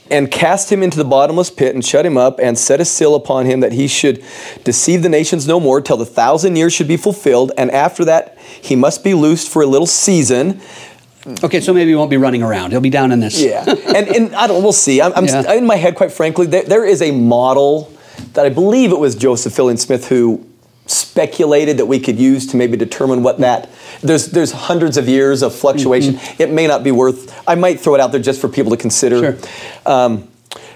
and cast him into the bottomless pit and shut him up and set a seal upon him that he should deceive the nations no more till the thousand years should be fulfilled. And after that, he must be loosed for a little season. Okay, so maybe he won't be running around. He'll be down in this. Yeah. and, and I don't, we'll see. I'm, I'm Yeah. in my head, quite frankly, there, there is a model that I believe it was Joseph Fielding Smith who speculated that we could use to maybe determine what that there's there's hundreds of years of fluctuation Mm-hmm. it may not be worth i might throw it out there just for people to consider Sure. um,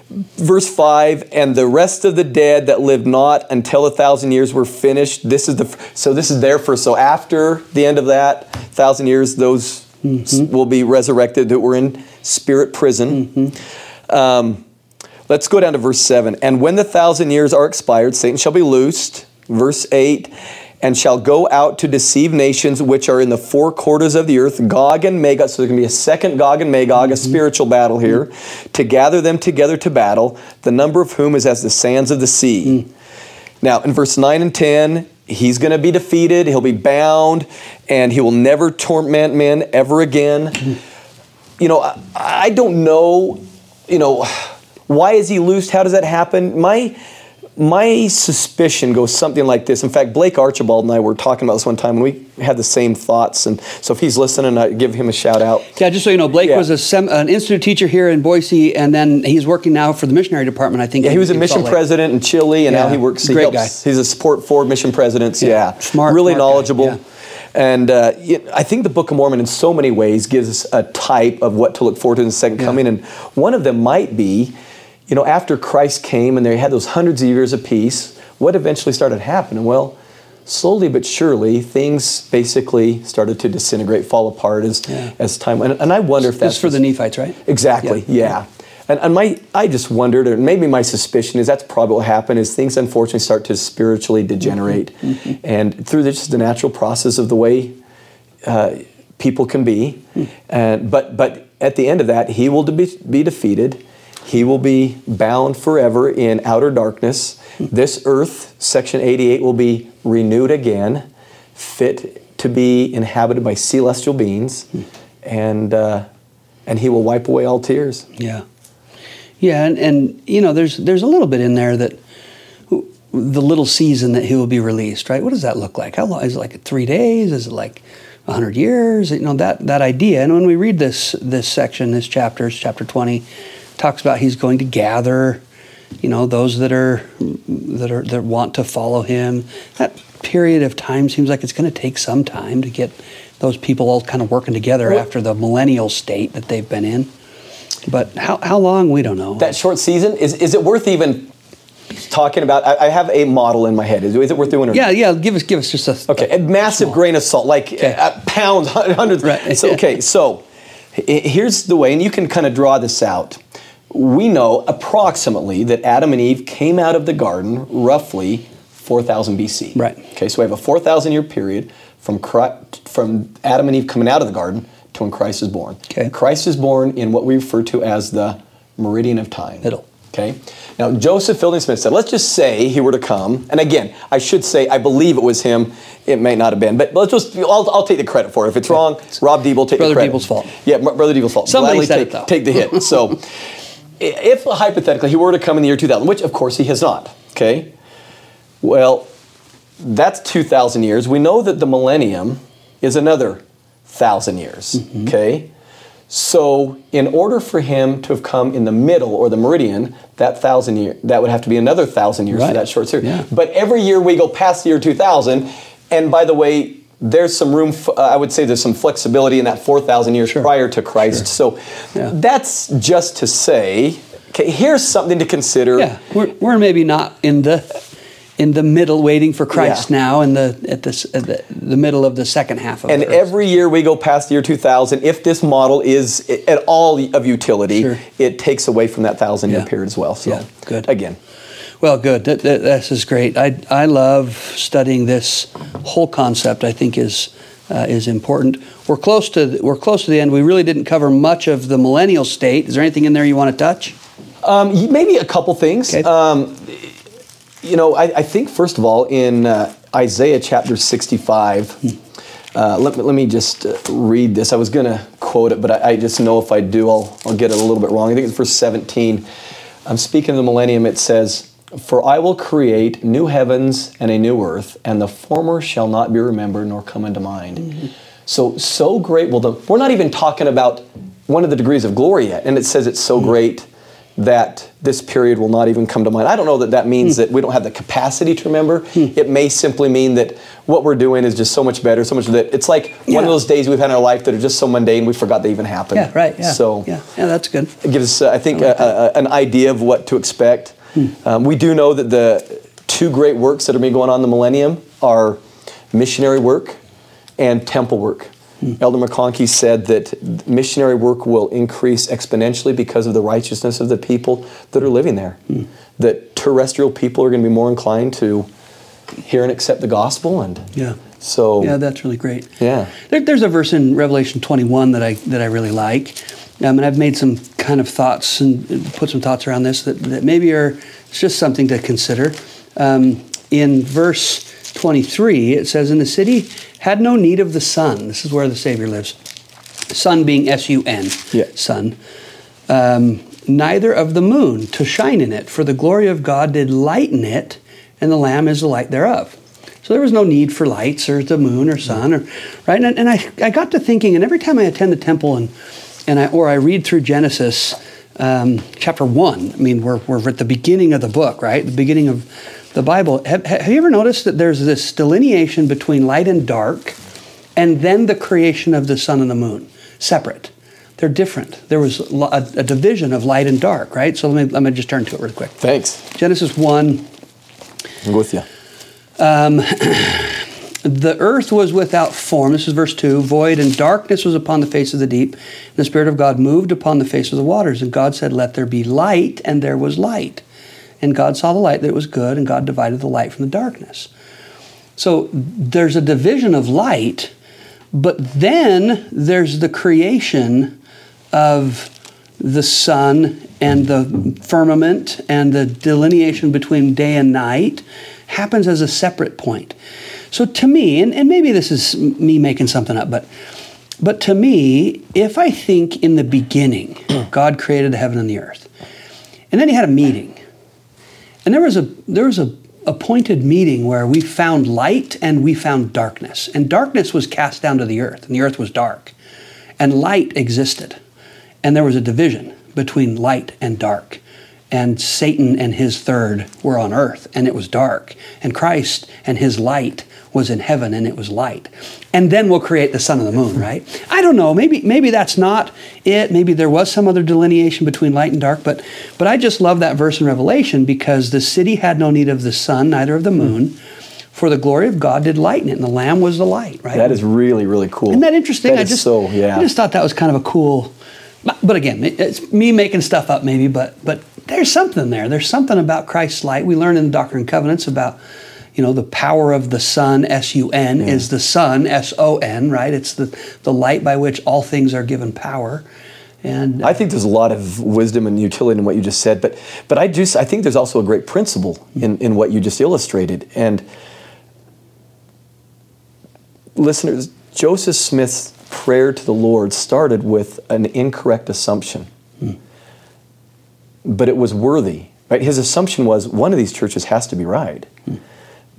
verse 5 and the rest of the dead that lived not until a thousand years were finished this is the so this is there for so after the end of that thousand years those Mm-hmm. will be resurrected that were in spirit prison Mm-hmm. um, let's go down to verse 7 and when the thousand years are expired satan shall be loosed verse 8 and shall go out to deceive nations which are in the four quarters of the earth, Gog and Magog. So there's going to be a second Gog and Magog, a mm-hmm. spiritual battle here, to gather them together to battle, the number of whom is as the sands of the sea. Mm. Now, in verse 9 and 10, he's going to be defeated, he'll be bound, and he will never torment men ever again. You know, I, I don't know, you know, why is he loosed? How does that happen? My my suspicion goes something like this. In fact, Blake Archibald and I were talking about this one time, and we had the same thoughts. And so, if he's listening, I give him a shout out. Yeah, just so you know, Blake Yeah. was a sem- an institute teacher here in Boise, and then he's working now for the missionary department. I think. Yeah, he was a mission president in Chile, and now he works. He great helps, He's a support for mission presidents. Yeah, Yeah, smart, really smart guy, knowledgeable. yeah. And uh, I think the Book of Mormon, in so many ways, gives us a type of what to look forward to in the second Yeah. coming. And one of them might be, you know, after Christ came and they had those hundreds of years of peace, what eventually started happening? Well, slowly but surely, things basically started to disintegrate, fall apart as Yeah. as time went. And I wonder if That's for the Nephites, right? Exactly. Yeah. And, and my, I just wondered, or maybe my suspicion is that's probably what happened. Is things unfortunately start to spiritually degenerate, mm-hmm. Mm-hmm. and through the, just the natural process of the way uh, people can be. Hmm. And but but at the end of that, he will be, be defeated. He will be bound forever in outer darkness. This earth, section 88, will be renewed again, fit to be inhabited by celestial beings, and uh, and he will wipe away all tears. Yeah, yeah, and, and you know, there's there's a little bit in there that the little season that he will be released, right? What does that look like? How long is it? Like three days? Is it like hundred years? You know that that idea. And when we read this this section, this chapter, chapter twenty, talks about he's going to gather, you know, those that are that are that want to follow him. That period of time seems like it's going to take some time to get those people all kind of working together Well- after the millennial state that they've been in. But how, how long we don't know. That short season is is it worth even talking about? I, I have a model in my head. Is, is it worth doing? Or yeah, yeah. Give us give us just a Okay, a massive grain of salt, like Okay. uh, pounds, (laughs) hundreds. Right. So, okay, so here's the way, and you can kind of draw this out. We know approximately that Adam and Eve came out of the garden roughly 4000 BC. Right. Okay, so we have a 4,000 year period from Christ, from Adam and Eve coming out of the garden to when Christ is born. Okay. Christ is born in what we refer to as the meridian of time. Middle. Okay. Now, Joseph Fielding Smith said, let's just say he were to come, and again, I should say, I believe it was him. It may not have been, but let's just, I'll, I'll take the credit for it. If it's wrong, Rob Deeble, take Brother the credit. Brother Deeble's fault. Yeah, Brother Deeble's fault. Somebody Gladly said take, it, though. take the hit. So, (laughs) if hypothetically he were to come in the year 2000, which of course he has not, okay? Well, that's 2,000 years. We know that the millennium is another thousand years, Mm-hmm. okay? So, in order for him to have come in the middle or the meridian, that thousand year that would have to be another thousand years Right. for that short period. Yeah. But every year we go past the year 2000, and by the way, there's some room. f- uh, I would say there's some flexibility in that 4,000 years Sure. prior to Christ. So, Yeah. that's just to say. Okay, here's something to consider. Yeah, we're, we're maybe not in the in the middle, waiting for Christ Yeah. now, in the at this at the, the middle of the second half of And every year we go past the year 2000, if this model is at all of utility, Sure. it takes away from that thousand year Yeah. period as well. So, Yeah, good. Again, Well, good. This is great. I, I love studying this whole concept. I think is uh, is important. We're close to we're close to the end. We really didn't cover much of the millennial state. Is there anything in there you want to touch? um, maybe a couple things. Okay. Um, you know, I, I think first of all in uh, Isaiah chapter 65. Uh, let, me, let me just uh, read this. I was going to quote it, but I, I just know if I do, I'll, I'll get it a little bit wrong. I think it's verse 17. I'm speaking of the millennium. It says, For I will create new heavens and a new earth, and the former shall not be remembered nor come into mind. Mm-hmm. So, so great will the. We're not even talking about one of the degrees of glory yet, and it says it's so mm-hmm. great that this period will not even come to mind. I don't know that that means mm. that we don't have the capacity to remember. Mm. It may simply mean that what we're doing is just so much better, so much that it's like one of those days we've had in our life that are just so mundane we forgot they even happened. Yeah, right. Yeah. So yeah, yeah, that's good. it gives us, uh, I think, a, a, an idea of what to expect. Um, we do know that the two great works that are being going on in the millennium are missionary work and temple work. Elder McConkie said that missionary work will increase exponentially because of the righteousness of the people that are living there. That terrestrial people are going to be more inclined to hear and accept the gospel, and Yeah. so Yeah, that's really great. Yeah. There, there's a verse in Revelation 21 that I that I really like, um, and I've made some kind of thoughts and put some thoughts around this that, that maybe are it's just something to consider. Um, in verse 23, it says, "In the city had no need of the sun." This is where the Savior lives. Sun being S U N. Yeah. Sun. Um, neither of the moon to shine in it, for the glory of God did lighten it, and the Lamb is the light thereof. So there was no need for lights or the moon or sun, or right. And, and I, I got to thinking, and every time I attend the temple and and I, or I read through Genesis um, chapter one. I mean, we're we're at the beginning of the book, right? The beginning of the Bible. Have, have you ever noticed that there's this delineation between light and dark, and then the creation of the sun and the moon, separate? They're different. There was a, a division of light and dark, right? So let me let me just turn to it real quick. Thanks. Genesis one. I'm with you. Um, (clears throat) the earth was without form. This is verse 2. Void and darkness was upon the face of the deep. And the Spirit of God moved upon the face of the waters. And God said, Let there be light. And there was light. And God saw the light that it was good. And God divided the light from the darkness. So there's a division of light. But then there's the creation of the sun and the firmament and the delineation between day and night happens as a separate point. So to me, and, and maybe this is me making something up, but but to me, if I think in the beginning, (clears throat) God created the heaven and the earth, and then he had a meeting, and there was a there was a appointed meeting where we found light and we found darkness, and darkness was cast down to the earth, and the earth was dark, and light existed, and there was a division between light and dark and Satan and his third were on earth, and it was dark. And Christ and his light was in heaven, and it was light. And then we'll create the sun and the moon, right? I don't know. Maybe maybe that's not it. Maybe there was some other delineation between light and dark. But but I just love that verse in Revelation because the city had no need of the sun, neither of the hmm. moon. For the glory of God did lighten it, and the Lamb was the light. Right? That is really really cool. Isn't that interesting? That I just so yeah. I just thought that was kind of a cool. But again, it's me making stuff up, maybe. But but there's something there. There's something about Christ's light. We learn in the Doctrine and Covenants about, you know, the power of the sun, S U N, is the sun, S O N, right? It's the, the light by which all things are given power. And I think there's a lot of wisdom and utility in what you just said, but but I just I think there's also a great principle mm-hmm. in, in what you just illustrated. And listeners, Joseph Smith's prayer to the Lord started with an incorrect assumption. Hmm. But it was worthy. Right? His assumption was one of these churches has to be right. Hmm.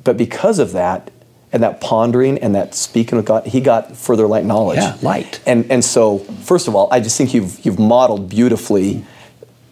But because of that, and that pondering and that speaking with God, he got further light knowledge. Yeah, light. And and so, first of all, I just think you've you've modeled beautifully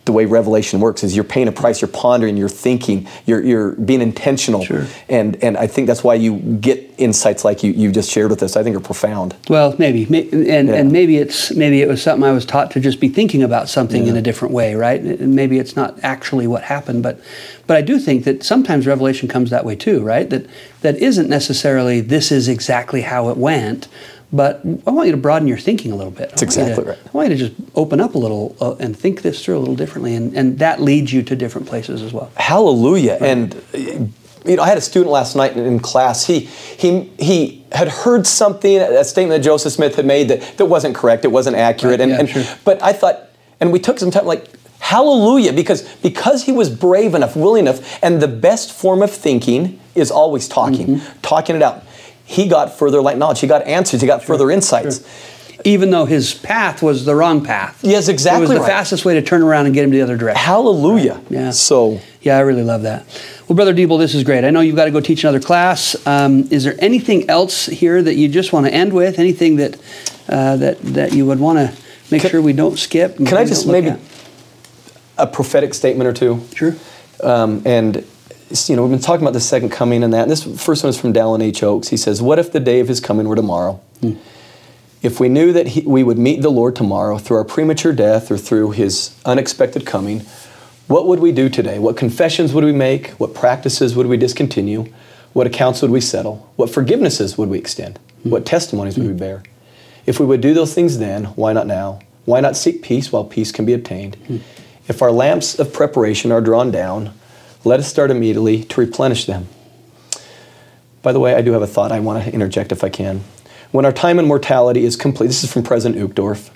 the way revelation works is you're paying a price, you're pondering, you're thinking, you're, you're being intentional. Sure. And and I think that's why you get insights like you, you just shared with us. I think are profound. Well, maybe, and Yeah. and maybe it's maybe it was something I was taught to just be thinking about something in a different way, right? And maybe it's not actually what happened, but but I do think that sometimes revelation comes that way too, right? That that isn't necessarily this is exactly how it went, but I want you to broaden your thinking a little bit. That's exactly right. I want you to just open up a little uh, and think this through a little differently, and, and that leads you to different places as well. Hallelujah. And uh, you know, I had a student last night in, in class. He he he had heard something, a statement that Joseph Smith had made that, that wasn't correct, it wasn't accurate. Right, and, yeah, and sure. but I thought, and we took some time like hallelujah, because because he was brave enough, willing enough, and the best form of thinking is always talking, Mm-hmm. talking it out. He got further light knowledge, he got answers, he got further insights. Even though his path was the wrong path. Yes, exactly It was the right. fastest way to turn around and get him to the other direction. Hallelujah. Yeah. So Yeah, I really love that. Well, Brother Deeble, this is great. I know you've got to go teach another class. Um, is there anything else here that you just want to end with? Anything that uh, that that you would want to make Can- sure we don't skip? Can I just maybe at? a prophetic statement or two? Sure. Um, and you know, we've been talking about the second coming and that. And this first one is from Dallin H. Oaks. He says, "What if the day of His coming were tomorrow? Hmm. If we knew that he, we would meet the Lord tomorrow through our premature death or through His unexpected coming, what would we do today? What confessions would we make? What practices would we discontinue? What accounts would we settle? What forgivenesses would we extend? Hmm. What testimonies would we hmm. bear? If we would do those things then, why not now? Why not seek peace while peace can be obtained? If our lamps of preparation are drawn down, let us start immediately to replenish them. By the way, I do have a thought I want to interject if I can. When our time and mortality is complete, this is from President Uchtdorf.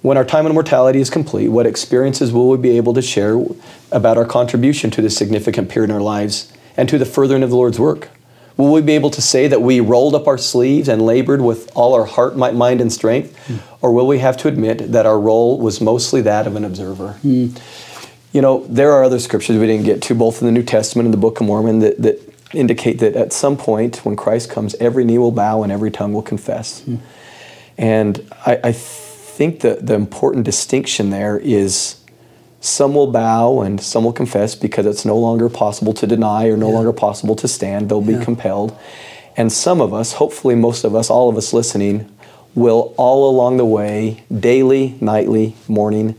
When our time and mortality is complete, what experiences will we be able to share about our contribution to this significant period in our lives and to the furthering of the Lord's work? Will we be able to say that we rolled up our sleeves and labored with all our heart, mind, and strength? Hmm. Or will we have to admit that our role was mostly that of an observer? Hmm. You know, there are other scriptures we didn't get to, both in the New Testament and the Book of Mormon, that, that indicate that at some point when Christ comes, every knee will bow and every tongue will confess. Hmm. And I, I think that the important distinction there is some will bow and some will confess because it's no longer possible to deny or no longer possible to stand. They'll be Yeah. compelled. And some of us, hopefully most of us, all of us listening, will all along the way, daily, nightly, morning,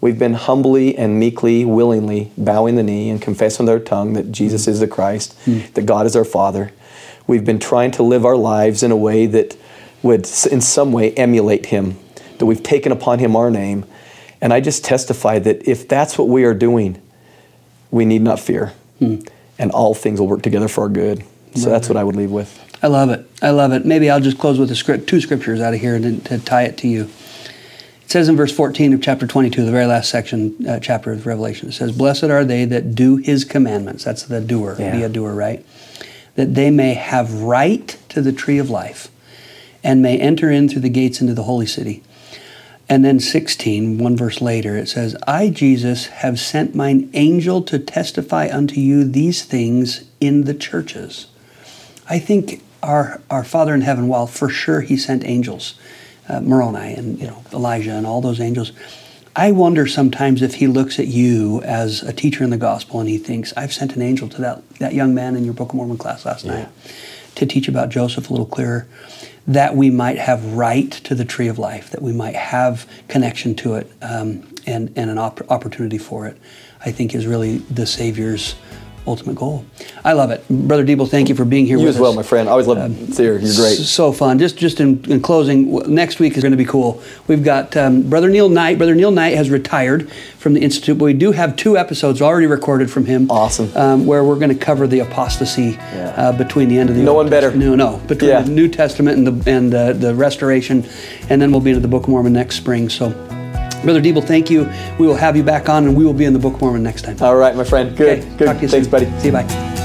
we've been humbly and meekly, willingly bowing the knee and confessing with our tongue that Jesus is the Christ, hmm. that God is our Father. We've been trying to live our lives in a way that would, in some way, emulate Him, that we've taken upon Him our name. And I just testify that if that's what we are doing, we need not fear. Hmm. And all things will work together for our good. So that's what I would leave with. I love it. I love it. Maybe I'll just close with a script, two scriptures out of here to, to tie it to you. It says in verse 14 of chapter 22, the very last section, uh, chapter of Revelation, it says, Blessed are they that do his commandments. That's the doer, Yeah. be a doer, right? That they may have right to the tree of life and may enter in through the gates into the holy city. And then 16, one verse later, it says, I, Jesus, have sent mine angel to testify unto you these things in the churches. I think our, our Father in heaven, while for sure he sent angels, uh, Moroni and you know Elijah and all those angels, I wonder sometimes if he looks at you as a teacher in the gospel and he thinks, I've sent an angel to that, that young man in your Book of Mormon class last night to teach about Joseph a little clearer, that we might have right to the tree of life, that we might have connection to it um, and, and an op- opportunity for it, I think is really the Savior's ultimate goal. I love it. Brother Deeble. thank you for being here You as well, us. my friend. I always love to see you. You're great. So fun. Just just in, in closing, next week is going to be cool. We've got um, Brother Neil Knight. Brother Neil Knight has retired from the Institute, but we do have two episodes already recorded from him. Awesome. Um, where we're going to cover the apostasy Yeah. uh, between the end of the No Old one better. Testament- No, no. Between Yeah. the New Testament and the and uh, the Restoration, and then we'll be into the Book of Mormon next spring. So, Brother Deeble, thank you. We will have you back on, and we will be in the Book of Mormon next time. All right, my friend. Good. Okay, Good. Talk to you Thanks, soon. buddy. See you. Bye.